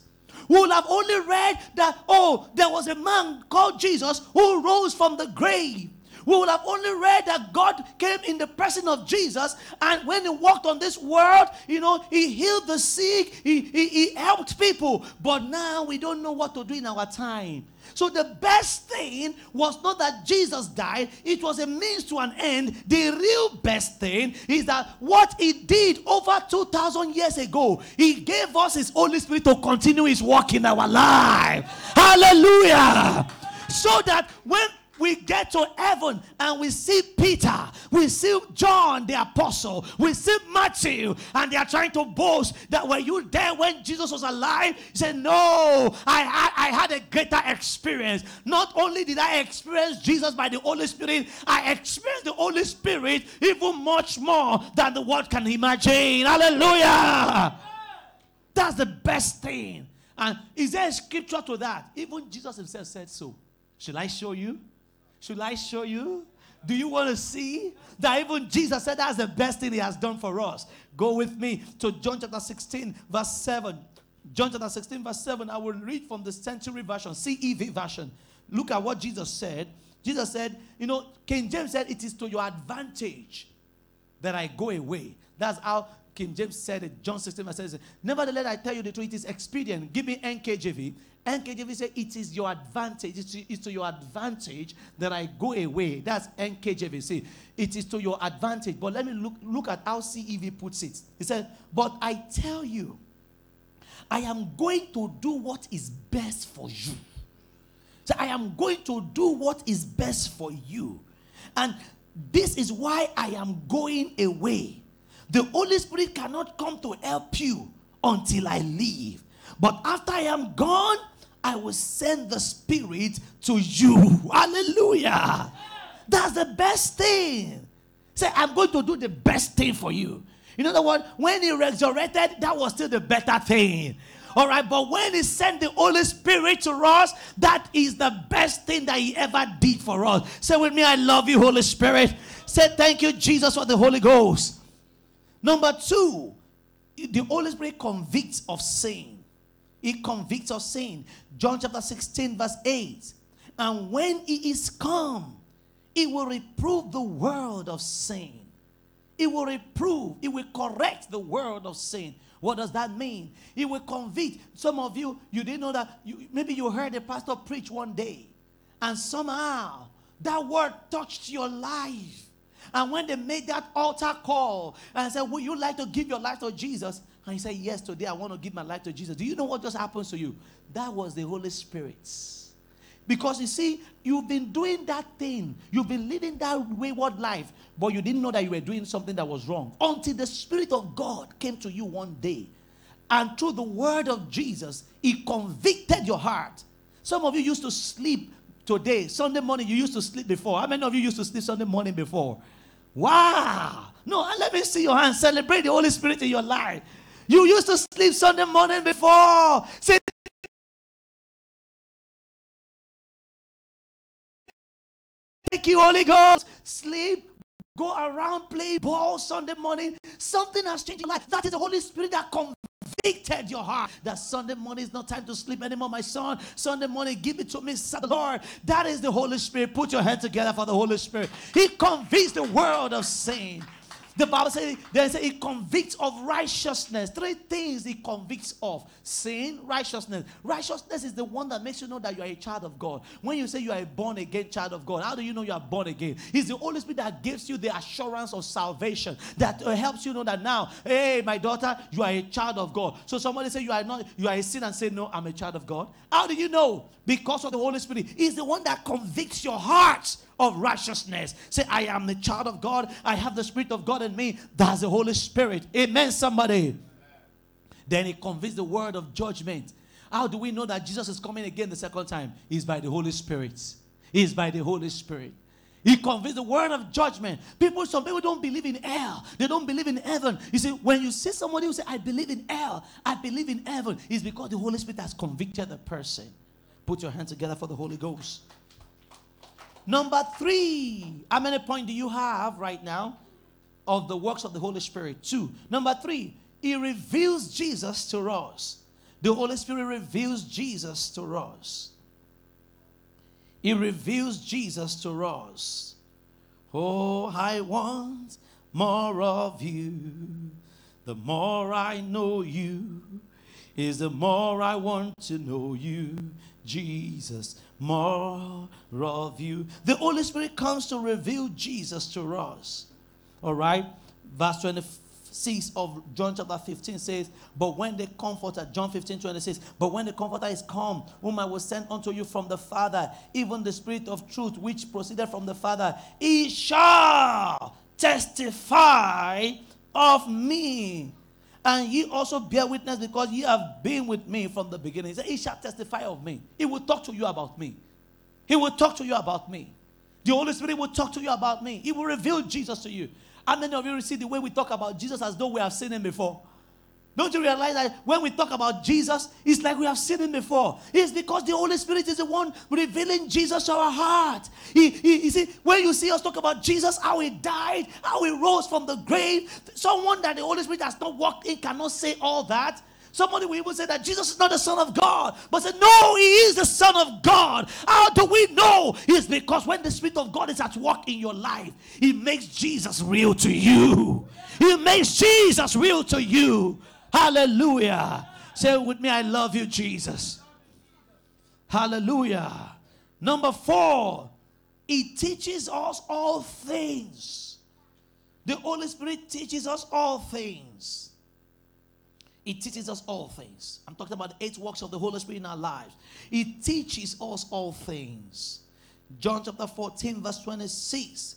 We will have only read that, oh, there was a man called Jesus who rose from the grave. We would have only read that God came in the person of Jesus, and when He walked on this world, you know, He healed the sick, He, he, he helped people. But now we don't know what to do in our time. So the best thing was not that Jesus died, it was a means to an end. The real best thing is that what he did over 2,000 years ago, he gave us his Holy Spirit to continue his work in our life. Hallelujah. So that when we get to heaven and we see Peter, we see John the apostle, we see Matthew, and they are trying to boast that were you there when Jesus was alive? He said, No, I, I, I had a greater experience. Not only did I experience Jesus by the Holy Spirit, I experienced the Holy Spirit even much more than the world can imagine. Hallelujah! That's the best thing. And is there a scripture to that? Even Jesus himself said so. Shall I show you? Should I show you? Do you want to see that even Jesus said that's the best thing he has done for us? Go with me to John chapter 16, verse 7. John chapter 16, verse 7. I will read from the century version, CEV version. Look at what Jesus said. Jesus said, you know, King James said, It is to your advantage that I go away. That's how King James said it. John 16 verse says, Nevertheless, I tell you the truth, it is expedient. Give me NKJV. NKJV said, It is your advantage. It's to, it's to your advantage that I go away. That's NKJV. See, it is to your advantage. But let me look, look at how CEV puts it. He said, But I tell you, I am going to do what is best for you. So I am going to do what is best for you. And this is why I am going away. The Holy Spirit cannot come to help you until I leave. But after I am gone, I will send the Spirit to you. (laughs) Hallelujah. That's the best thing. Say, I'm going to do the best thing for you. You know what? When he resurrected, that was still the better thing. All right, but when he sent the Holy Spirit to us, that is the best thing that he ever did for us. Say with me, I love you, Holy Spirit. Say thank you, Jesus, for the Holy Ghost. Number two, the Holy Spirit convicts of sin. He convicts of sin. John chapter 16, verse 8. And when he is come, he will reprove the world of sin. He will reprove, he will correct the world of sin. What does that mean? He will convict. Some of you, you didn't know that. You, maybe you heard a pastor preach one day, and somehow that word touched your life. And when they made that altar call and said, Would you like to give your life to Jesus? And he said, Yes, today I want to give my life to Jesus. Do you know what just happens to you? That was the Holy Spirit. Because you see, you've been doing that thing, you've been living that wayward life, but you didn't know that you were doing something that was wrong until the Spirit of God came to you one day. And through the word of Jesus, He convicted your heart. Some of you used to sleep today, Sunday morning, you used to sleep before. How many of you used to sleep Sunday morning before? Wow. No, uh, let me see your hands. Celebrate the Holy Spirit in your life. You used to sleep Sunday morning before. Say, Thank you, Holy Ghost. Sleep, go around, play ball Sunday morning. Something has changed your life. That is the Holy Spirit that convicted your heart. That Sunday morning is not time to sleep anymore, my son. Sunday morning, give it to me, Lord. That is the Holy Spirit. Put your hand together for the Holy Spirit. He convicts the world of sin. The Bible says there's a convicts of righteousness. Three things he convicts of sin, righteousness. Righteousness is the one that makes you know that you are a child of God. When you say you are a born again child of God, how do you know you are born again? It's the Holy Spirit that gives you the assurance of salvation that uh, helps you know that now, hey, my daughter, you are a child of God. So somebody say you are not, you are a sin and say, no, I'm a child of God. How do you know? Because of the Holy Spirit. He's the one that convicts your heart of righteousness. Say, I am the child of God. I have the Spirit of God in me. That's the Holy Spirit. Amen, somebody. Amen. Then he conveys the word of judgment. How do we know that Jesus is coming again the second time? Is by the Holy Spirit. Is by the Holy Spirit. He conveys the word of judgment. People, some people don't believe in hell. They don't believe in heaven. You see, when you see somebody who say, I believe in hell, I believe in heaven, it's because the Holy Spirit has convicted the person. Put your hands together for the Holy Ghost. Number three, how many points do you have right now of the works of the Holy Spirit? Two. Number three, He reveals Jesus to us. The Holy Spirit reveals Jesus to us. He reveals Jesus to us. Oh, I want more of you. The more I know you, is the more I want to know you. Jesus, more of you. The Holy Spirit comes to reveal Jesus to us. All right, verse 26 of John chapter 15 says, But when the Comforter, John 15 26, but when the Comforter is come, whom I will send unto you from the Father, even the Spirit of truth which proceeded from the Father, he shall testify of me. And ye also bear witness because ye have been with me from the beginning. He said, He shall testify of me. He will talk to you about me. He will talk to you about me. The Holy Spirit will talk to you about me. He will reveal Jesus to you. How many of you see the way we talk about Jesus as though we have seen him before? Don't you realize that when we talk about Jesus, it's like we have seen him before? It's because the Holy Spirit is the one revealing Jesus to our heart. He, he, you see, when you see us talk about Jesus, how he died, how he rose from the grave, someone that the Holy Spirit has not walked in cannot say all that. Somebody will even say that Jesus is not the Son of God, but say, No, He is the Son of God. How do we know? It's because when the Spirit of God is at work in your life, He makes Jesus real to you. He makes Jesus real to you. Hallelujah. Say with me, I love you, Jesus. Hallelujah. Number four, He teaches us all things. The Holy Spirit teaches us all things. It teaches us all things. I'm talking about the eight works of the Holy Spirit in our lives. It teaches us all things. John chapter 14, verse 26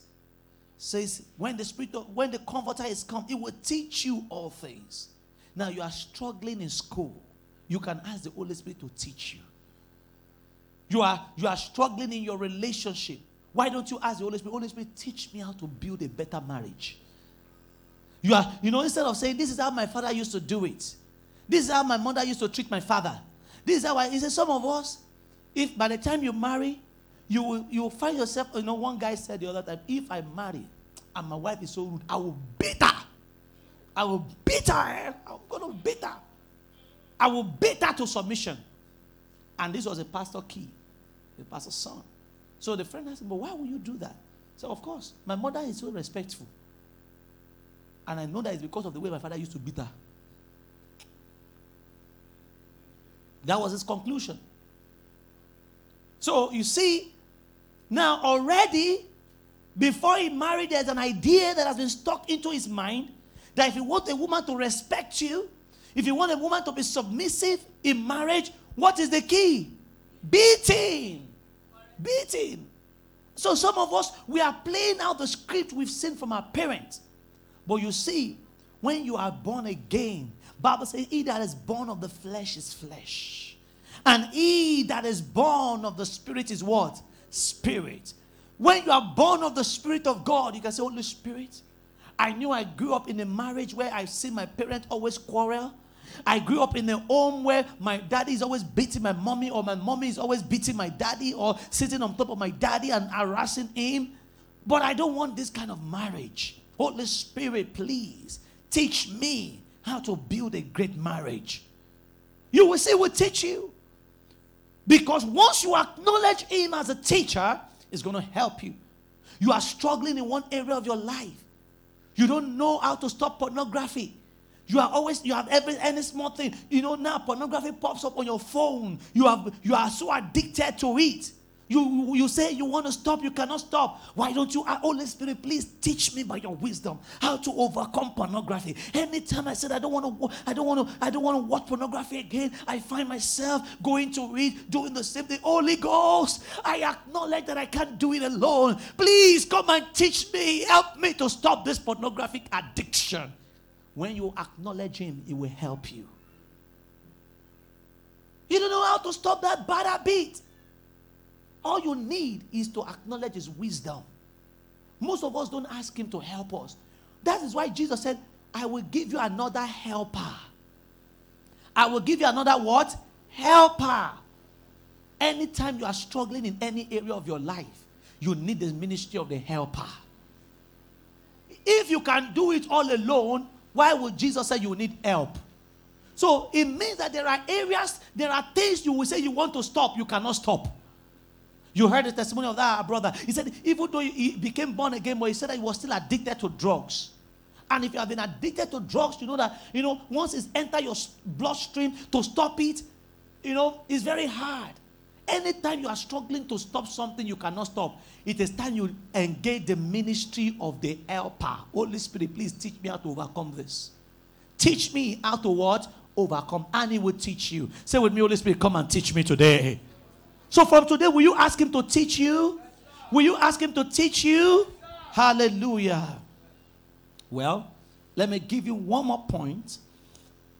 says, When the Spirit of, when the Comforter is come, it will teach you all things. Now you are struggling in school. You can ask the Holy Spirit to teach you. You are you are struggling in your relationship. Why don't you ask the Holy Spirit, Holy Spirit, teach me how to build a better marriage? You are, you know, instead of saying, This is how my father used to do it, this is how my mother used to treat my father. This is how I, he said, Some of us, if by the time you marry, you will, you will find yourself, you know, one guy said the other time, if I marry and my wife is so rude, I will beat her. I will beat her. Eh? I'm going to beat her. I will beat her to submission. And this was a pastor key, a pastor's son. So the friend asked him, But why would you do that? So, of course, my mother is so respectful. And I know that it's because of the way my father used to beat her. That was his conclusion. So you see, now already, before he married, there's an idea that has been stuck into his mind that if you want a woman to respect you, if you want a woman to be submissive in marriage, what is the key? Beating. Beating. So some of us, we are playing out the script we've seen from our parents. But you see, when you are born again, Bible says, He that is born of the flesh is flesh. And he that is born of the spirit is what? Spirit. When you are born of the Spirit of God, you can say, Holy Spirit. I knew I grew up in a marriage where I see my parents always quarrel. I grew up in a home where my daddy is always beating my mommy, or my mommy is always beating my daddy, or sitting on top of my daddy and harassing him. But I don't want this kind of marriage. Holy Spirit, please teach me how to build a great marriage. You will see, we'll teach you. Because once you acknowledge Him as a teacher, it's going to help you. You are struggling in one area of your life. You don't know how to stop pornography. You are always you have every any small thing. You know now pornography pops up on your phone. You have you are so addicted to it. You, you say you want to stop, you cannot stop. Why don't you, uh, Holy Spirit, please teach me by your wisdom how to overcome pornography. Anytime I said I don't want to, I don't want to, I don't want to watch pornography again, I find myself going to read, doing the same thing. Holy Ghost, I acknowledge that I can't do it alone. Please come and teach me, help me to stop this pornographic addiction. When you acknowledge Him, it will help you. You don't know how to stop that bad habit. All you need is to acknowledge His wisdom. Most of us don't ask Him to help us. That is why Jesus said, I will give you another helper. I will give you another what? Helper. Anytime you are struggling in any area of your life, you need the ministry of the helper. If you can do it all alone, why would Jesus say you need help? So it means that there are areas, there are things you will say you want to stop, you cannot stop. You heard the testimony of that brother. He said, even though he became born again, but he said that he was still addicted to drugs. And if you have been addicted to drugs, you know that, you know, once it's entered your bloodstream to stop it, you know, it's very hard. Anytime you are struggling to stop something you cannot stop, it is time you engage the ministry of the helper. Holy Spirit, please teach me how to overcome this. Teach me how to what? Overcome. And he will teach you. Say with me, Holy Spirit, come and teach me today. So from today, will you ask him to teach you? Will you ask him to teach you? Hallelujah. Well, let me give you one more point.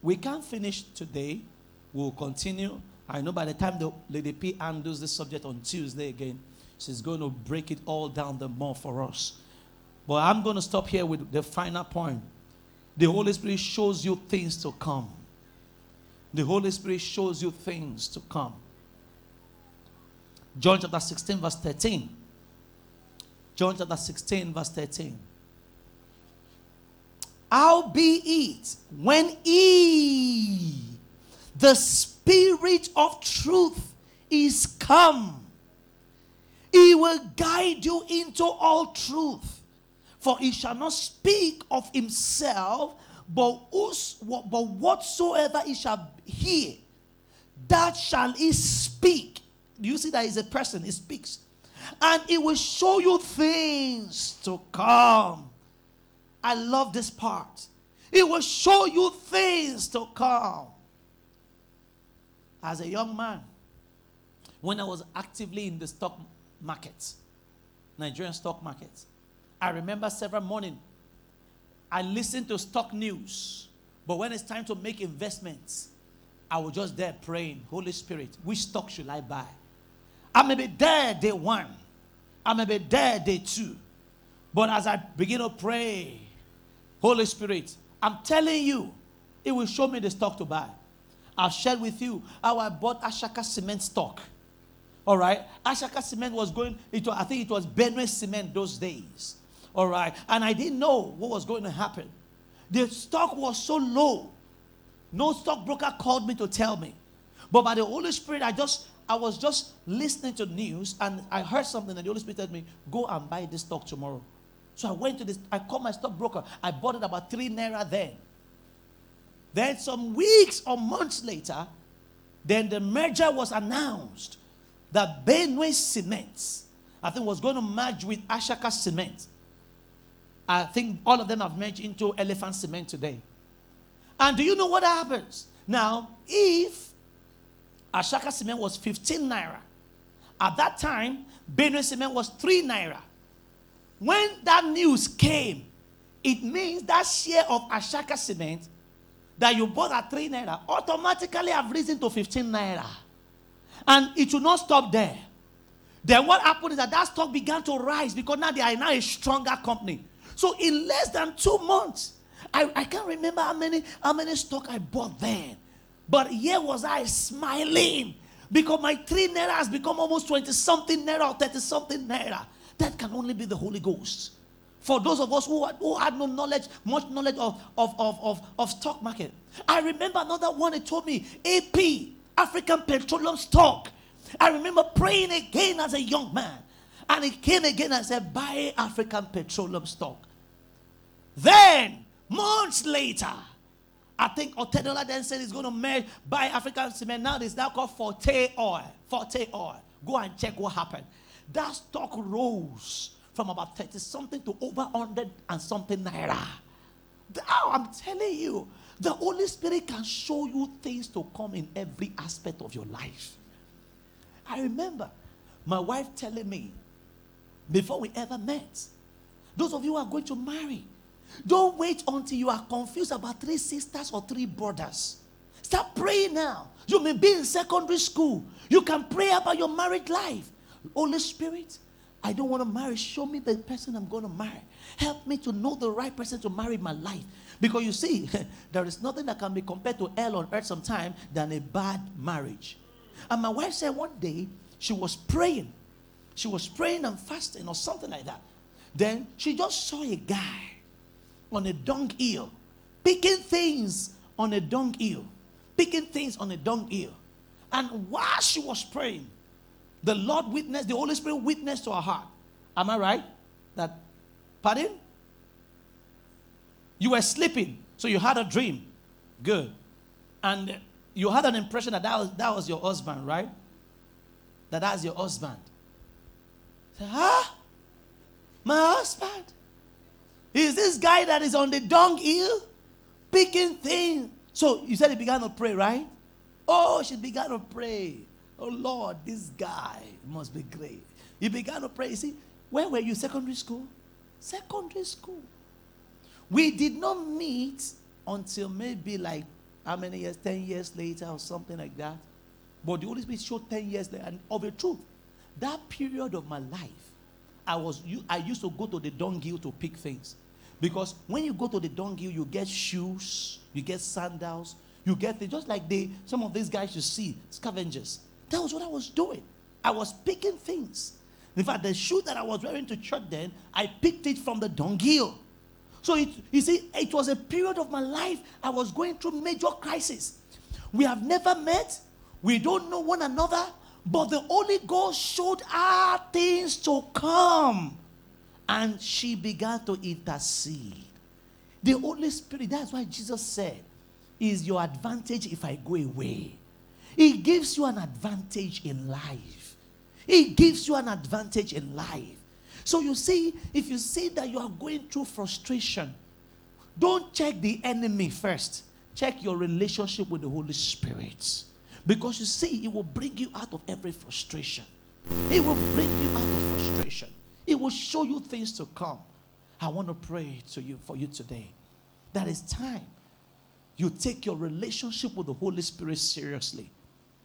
We can't finish today. We'll continue. I know by the time the Lady P handles this subject on Tuesday again, she's going to break it all down the more for us. But I'm going to stop here with the final point. The Holy Spirit shows you things to come. The Holy Spirit shows you things to come. John chapter 16, verse 13. John chapter 16, verse 13. How be it when he, the Spirit of truth, is come, he will guide you into all truth. For he shall not speak of himself, but, whos, but whatsoever he shall hear, that shall he speak. Do you see that is a person? He speaks. And he will show you things to come. I love this part. It will show you things to come. As a young man, when I was actively in the stock market, Nigerian stock market, I remember several morning I listened to stock news, but when it's time to make investments, I was just there praying, Holy Spirit, which stock should I buy? I may be there day one, I may be there day two, but as I begin to pray, Holy Spirit, I'm telling you, it will show me the stock to buy. I've shared with you how I bought Ashaka cement stock. All right. Ashaka cement was going, it was, I think it was Benue cement those days. All right. And I didn't know what was going to happen. The stock was so low. No stockbroker called me to tell me. But by the Holy Spirit, I just I was just listening to news and I heard something and the Holy Spirit told me, go and buy this stock tomorrow. So I went to this, I called my stockbroker. I bought it about three naira then. Then some weeks or months later, then the merger was announced that Benue Cement, I think, was going to merge with Ashaka Cement. I think all of them have merged into Elephant Cement today. And do you know what happens? Now, if Ashaka Cement was 15 naira, at that time, Benue Cement was 3 naira. When that news came, it means that share of Ashaka cement that you bought at 3 naira automatically have risen to 15 naira. And it will not stop there. Then what happened is that that stock began to rise because now they are now a stronger company. So in less than two months, I, I can't remember how many how many stock I bought then. But here was I smiling because my three naira has become almost 20 something naira or 30 something naira. That can only be the Holy Ghost. For those of us who had, who had no knowledge, much knowledge of, of, of, of, of stock market. I remember another one, it told me AP, African Petroleum Stock. I remember praying again as a young man. And it came again and said, buy African Petroleum Stock. Then, months later, I think Otedola then said he's going to merge buy African cement. Now it's now called Forte Oil. Forte Oil. Go and check what happened that stock rose from about 30 something to over 100 and something naira. Now I'm telling you, the Holy Spirit can show you things to come in every aspect of your life. I remember my wife telling me before we ever met, those of you who are going to marry, don't wait until you are confused about three sisters or three brothers. Start praying now. You may be in secondary school. You can pray about your married life. Holy Spirit, I don't want to marry. Show me the person I'm going to marry. Help me to know the right person to marry my life. Because you see, (laughs) there is nothing that can be compared to hell on earth sometime than a bad marriage. And my wife said one day she was praying. She was praying and fasting or something like that. Then she just saw a guy on a dung hill, picking things on a dung hill, picking things on a dung hill. And while she was praying, the Lord witnessed, the Holy Spirit witnessed to her heart. Am I right? That, pardon? You were sleeping, so you had a dream. Good. And you had an impression that that was, that was your husband, right? that that's your husband. Huh? My husband? Is this guy that is on the dung hill picking things? So you said he began to pray, right? Oh, she began to pray. Oh Lord, this guy must be great. He began to pray. You see, where were you? Secondary school? Secondary school. We did not meet until maybe like how many years? 10 years later or something like that. But the Holy Spirit showed 10 years later. And of the truth, that period of my life, I was I used to go to the dunghill to pick things. Because when you go to the dunghill, you get shoes, you get sandals, you get things. Just like they, some of these guys you see, scavengers. That was what I was doing. I was picking things. In fact, the shoe that I was wearing to church then, I picked it from the dunghill. So it, you see, it was a period of my life I was going through major crisis. We have never met. We don't know one another. But the Holy Ghost showed our things to come. And she began to intercede. The Holy Spirit, that's why Jesus said, is your advantage if I go away. He gives you an advantage in life. He gives you an advantage in life. So you see, if you see that you are going through frustration, don't check the enemy first. Check your relationship with the Holy Spirit. Because you see, it will bring you out of every frustration. It will bring you out of frustration. It will show you things to come. I want to pray to you for you today. That is time you take your relationship with the Holy Spirit seriously.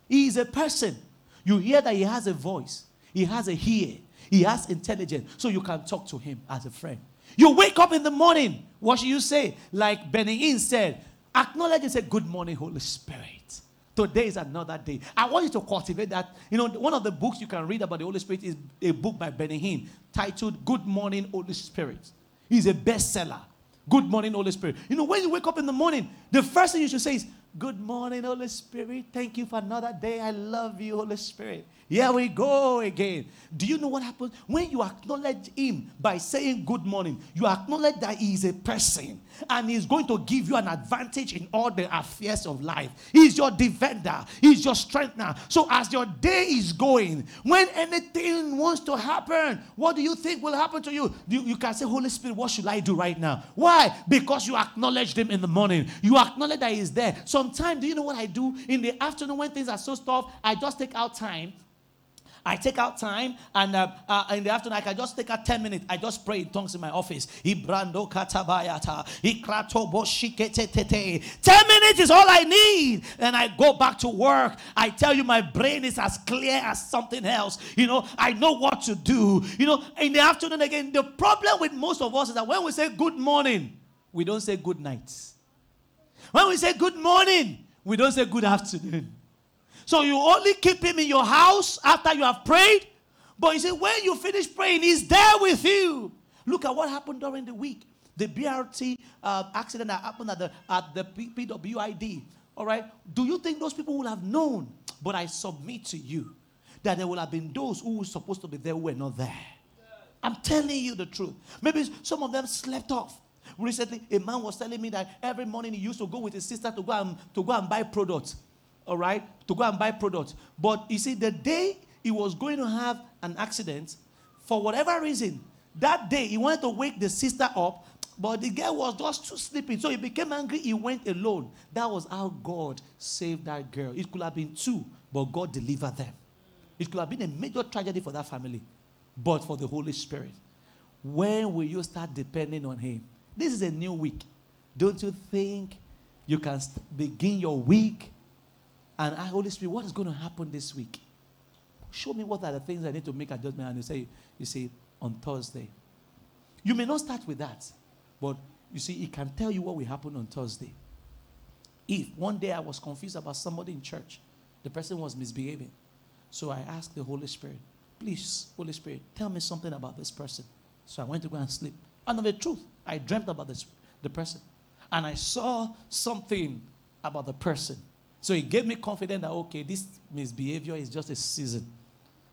He is a person. You hear that he has a voice, he has a ear, he has intelligence, so you can talk to him as a friend. You wake up in the morning, what should you say? Like Benny Hinn said, acknowledge and say, Good morning, Holy Spirit. Today is another day. I want you to cultivate that. You know, one of the books you can read about the Holy Spirit is a book by Benny Hinn titled Good Morning, Holy Spirit. He's a bestseller. Good morning, Holy Spirit. You know, when you wake up in the morning, the first thing you should say is, Good morning, Holy Spirit. Thank you for another day. I love you, Holy Spirit. Here we go again. Do you know what happens? When you acknowledge Him by saying good morning, you acknowledge that He is a person and He's going to give you an advantage in all the affairs of life. He's your defender, He's your strengthener. So, as your day is going, when anything wants to happen, what do you think will happen to you? You, you can say, Holy Spirit, what should I do right now? Why? Because you acknowledged Him in the morning, you acknowledge that He's there. Sometimes, do you know what I do in the afternoon when things are so tough? I just take out time I take out time, and uh, uh, in the afternoon, I can just take out 10 minutes. I just pray in tongues in my office. 10 minutes is all I need. And I go back to work. I tell you, my brain is as clear as something else. You know, I know what to do. You know, in the afternoon, again, the problem with most of us is that when we say good morning, we don't say good night. When we say good morning, we don't say good afternoon. So you only keep him in your house after you have prayed. But you see, when you finish praying, he's there with you. Look at what happened during the week. The BRT uh, accident that happened at the, at the PWD. All right. Do you think those people would have known? But I submit to you that there will have been those who were supposed to be there who were not there. I'm telling you the truth. Maybe some of them slept off. Recently, a man was telling me that every morning he used to go with his sister to go and, to go and buy products all right, to go and buy products. But you see, the day he was going to have an accident, for whatever reason, that day he wanted to wake the sister up, but the girl was just too sleepy. So he became angry. He went alone. That was how God saved that girl. It could have been two, but God delivered them. It could have been a major tragedy for that family, but for the Holy Spirit. When will you start depending on Him? This is a new week. Don't you think you can begin your week and I, Holy Spirit, what is going to happen this week? Show me what are the things I need to make adjustment. And you say, you say, on Thursday. You may not start with that, but you see, it can tell you what will happen on Thursday. If one day I was confused about somebody in church, the person was misbehaving. So I asked the Holy Spirit, please, Holy Spirit, tell me something about this person. So I went to go and sleep. And of the truth, I dreamt about this, the person. And I saw something about the person. So it gave me confidence that, okay, this misbehavior is just a season.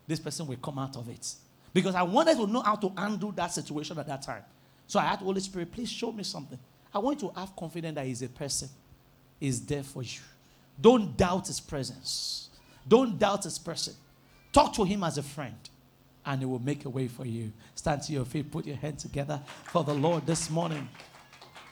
This person will come out of it. Because I wanted to know how to handle that situation at that time. So I asked Holy Spirit, please show me something. I want you to have confidence that He's a person, He's there for you. Don't doubt His presence. Don't doubt His person. Talk to him as a friend, and he will make a way for you. Stand to your feet, put your hands together for the Lord this morning.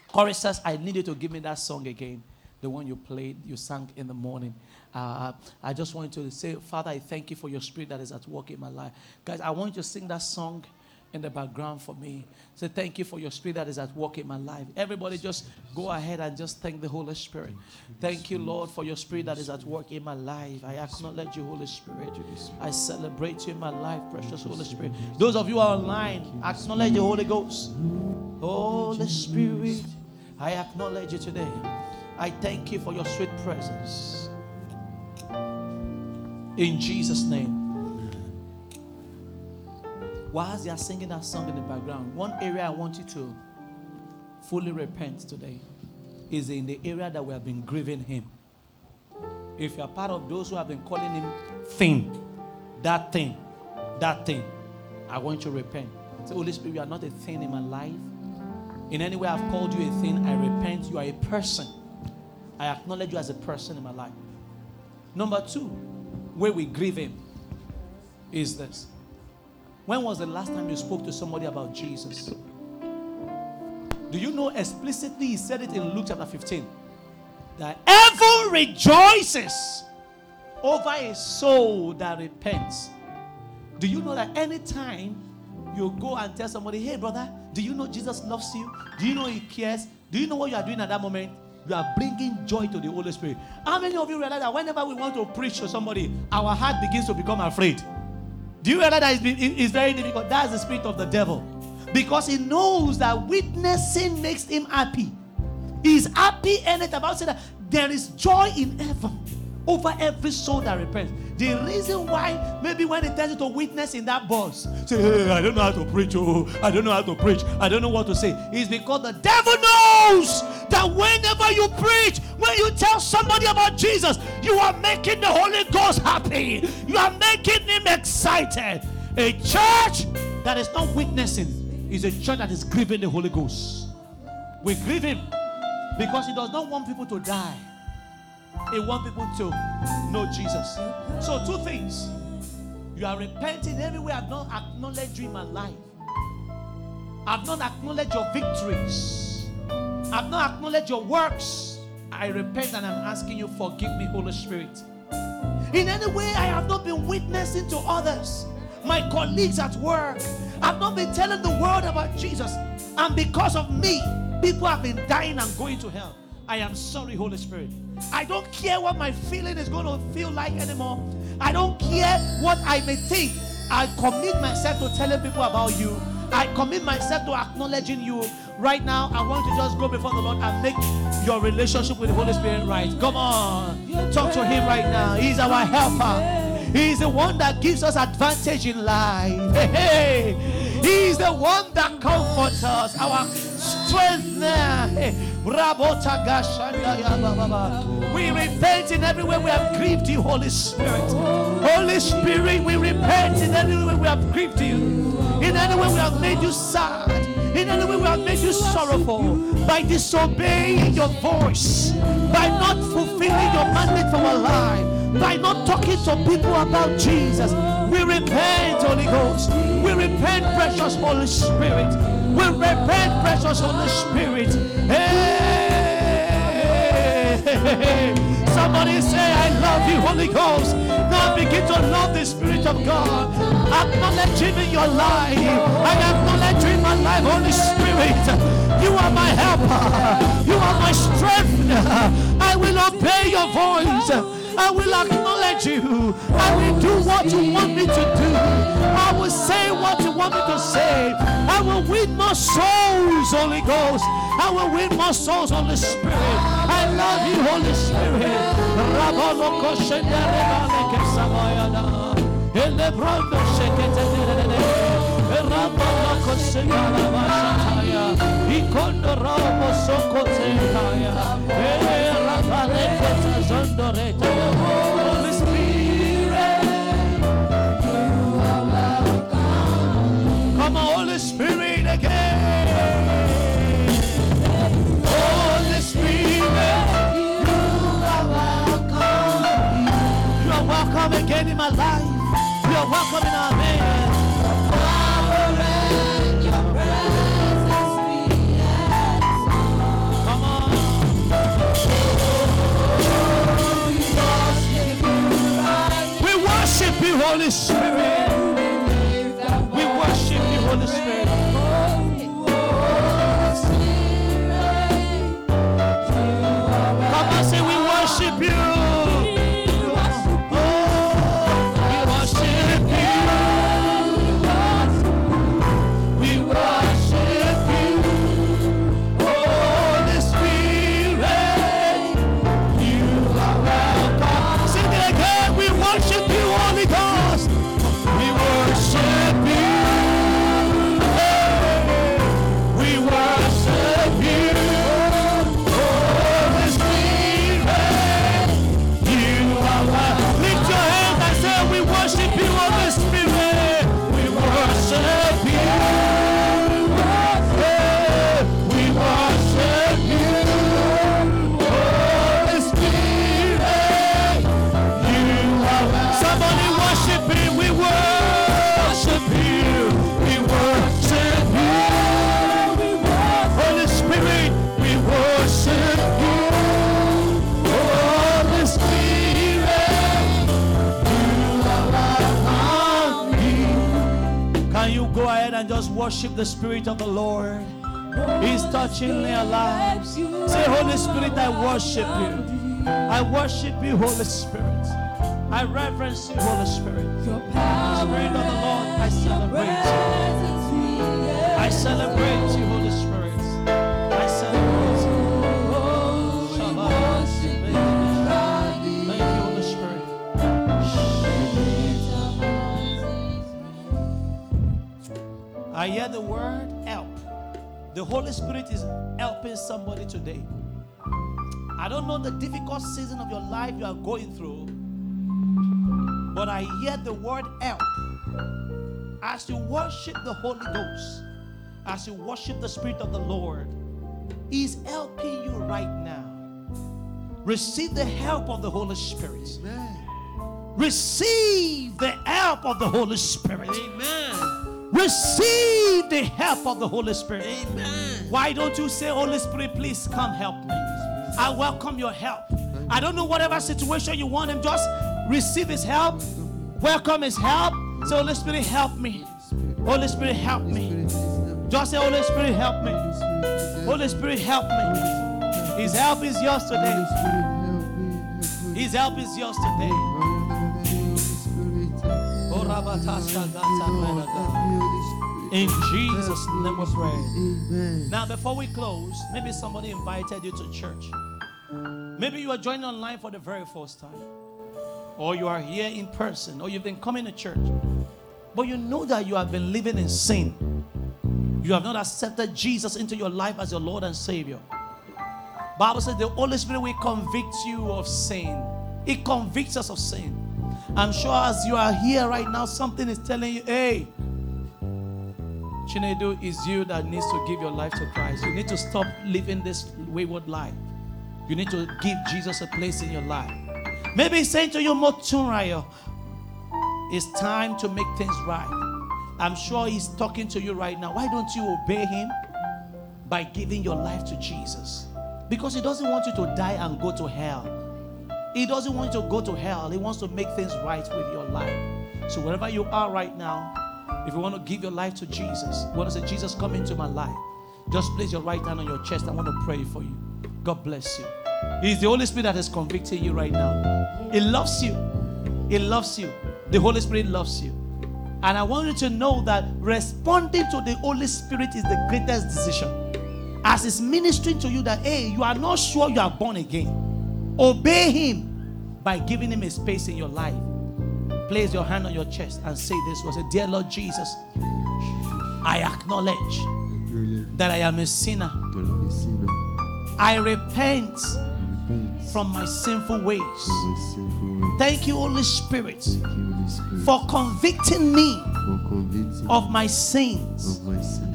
Choristers, I need you to give me that song again the one you played, you sang in the morning. Uh, I just want to say, Father, I thank you for your spirit that is at work in my life. Guys, I want you to sing that song in the background for me. Say, thank you for your spirit that is at work in my life. Everybody just go ahead and just thank the Holy Spirit. Thank you, Lord, for your spirit that is at work in my life. I acknowledge you, Holy Spirit. I celebrate you in my life, precious Holy Spirit. Those of you are online, acknowledge the Holy Ghost. Holy Spirit, I acknowledge you today. I thank you for your sweet presence. In Jesus' name. Whilst they are singing that song in the background, one area I want you to fully repent today is in the area that we have been grieving Him. If you are part of those who have been calling Him thing, that thing, that thing, I want you to repent. Say, Holy Spirit, you are not a thing in my life. In any way I've called you a thing, I repent. You are a person. I acknowledge you as a person in my life. Number two, where we grieve Him is this. When was the last time you spoke to somebody about Jesus? Do you know explicitly He said it in Luke chapter 15 that heaven rejoices over a soul that repents. Do you know that anytime you go and tell somebody, hey brother, do you know Jesus loves you? Do you know He cares? Do you know what you are doing at that moment? You are bringing joy to the Holy Spirit. How many of you realize that whenever we want to preach to somebody, our heart begins to become afraid? Do you realize that it's, very difficult? That's the spirit of the devil. Because he knows that witnessing makes him happy. He's happy and it about saying that there is joy in heaven over every soul that repents. The reason why, maybe when they tells you to witness in that bus, say, hey, I don't know how to preach, oh, I don't know how to preach, I don't know what to say, is because the devil knows that whenever you preach, when you tell somebody about Jesus, you are making the Holy Ghost happy, you are making him excited. A church that is not witnessing is a church that is grieving the Holy Ghost. We grieve him because he does not want people to die. He wants people to know Jesus. So, two things. You are repenting everywhere I've not acknowledged you in my life. I've not acknowledged your victories. I've not acknowledged your works. I repent and I'm asking you, forgive me, Holy Spirit. In any way, I have not been witnessing to others, my colleagues at work. I've not been telling the world about Jesus. And because of me, people have been dying and going to hell. I am sorry, Holy Spirit. I don't care what my feeling is going to feel like anymore. I don't care what I may think. I commit myself to telling people about you. I commit myself to acknowledging you. Right now, I want to just go before the Lord and make your relationship with the Holy Spirit right. Come on. Talk to Him right now. He's our helper. He's the one that gives us advantage in life. Hey, hey. He's the one that comforts us. Our strength. We repent in every way we have grieved you, Holy Spirit. Holy Spirit, we repent in any way we have grieved you. In any way we have made you sad. In any way we have made you sorrowful. By disobeying your voice. By not fulfilling your mandate for our life. By not talking to people about Jesus. We repent, Holy Ghost. We repent, precious Holy Spirit. We repent, precious Holy Spirit. Hey, Somebody say, I love you, Holy Ghost. Now begin to love the Spirit of God. Acknowledge Him in your life. I acknowledge you in my life, Holy Spirit. You are my helper. You are my strength. I will obey your voice. I will acknowledge you. I will do what you want me to do. I will say what you want me to say. I will win more souls, Holy Ghost. I will win more souls, Holy Spirit. I love you, Holy Spirit. Ikondo robo rabaleketa zondoreta. Holy Spirit. Again. You are welcome. You are welcome again in my life. You Holy Spirit. Worship the Spirit of the Lord? He's touching their lives. Say, Holy Spirit, I worship you. I worship you, Holy Spirit. I reverence you, Holy Spirit. Spirit of the Lord, I celebrate you. I celebrate you, I hear the word help. The Holy Spirit is helping somebody today. I don't know the difficult season of your life you are going through, but I hear the word help. As you worship the Holy Ghost, as you worship the Spirit of the Lord, He's helping you right now. Receive the help of the Holy Spirit. Receive the help of the Holy Spirit. Amen. Receive the help of the Holy Spirit. Amen. Why don't you say, Holy Spirit, please come help me? I welcome your help. I don't know whatever situation you want him, just receive his help. Welcome his help. Say, Holy Spirit, help me. Holy Spirit, help me. Just say, Holy Spirit, help me. Holy Spirit, help me. His help is yours today. His help is yours today. In Jesus' name we pray. Now, before we close, maybe somebody invited you to church. Maybe you are joining online for the very first time, or you are here in person, or you've been coming to church, but you know that you have been living in sin. You have not accepted Jesus into your life as your Lord and Savior. Bible says the Holy Spirit will convict you of sin. It convicts us of sin. I'm sure as you are here right now, something is telling you, hey, Chinedu, is you that needs to give your life to Christ. You need to stop living this wayward life. You need to give Jesus a place in your life. Maybe he's saying to you, Motunrayo, it's time to make things right. I'm sure he's talking to you right now. Why don't you obey him by giving your life to Jesus? Because he doesn't want you to die and go to hell. He doesn't want you to go to hell. He wants to make things right with your life. So wherever you are right now, if you want to give your life to Jesus, you want to say, Jesus, come into my life. Just place your right hand on your chest. I want to pray for you. God bless you. He's the Holy Spirit that is convicting you right now. He loves you. He loves you. The Holy Spirit loves you. And I want you to know that responding to the Holy Spirit is the greatest decision. As He's ministering to you that, hey, you are not sure you are born again. Obey Him by giving Him a space in your life. Place your hand on your chest and say this was a dear Lord Jesus, I acknowledge that I am a sinner. I repent from my sinful ways. Thank you, Holy Spirit, for convicting me of my sins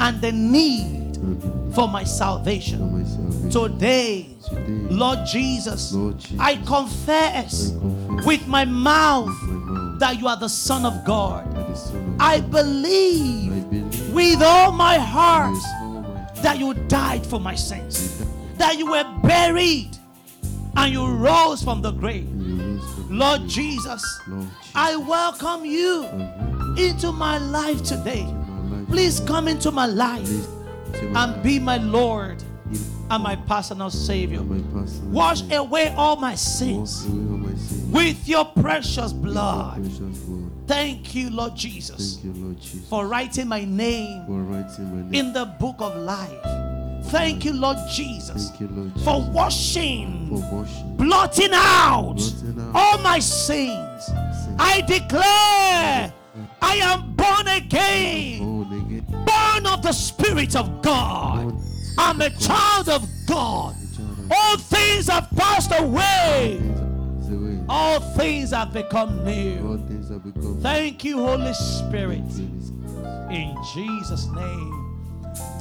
and the need for my salvation. Today, Lord Jesus, I confess with my mouth that you are the Son of God. I believe with all my heart that you died for my sins, that you were buried and you rose from the grave. Lord Jesus, Lord Jesus, I welcome you into my life today. you in my life. Please come into my life Please, to my and be my Lord and my personal Savior. my personal Wash Savior. away all my sins away all my sins. with your precious blood. Precious blood. Thank you, Lord Jesus, Thank you, Lord Jesus, for writing my name writing my name. in the book of life. Thank you, Lord Jesus, you, Lord Jesus, for washing, for washing, blotting out blotting out all my sins. I declare I am born again, born again. born of the Spirit of God. I'm a child of God. a child of All things have passed away, all things have become new. All things have become Thank you, Holy Spirit. In Jesus' name.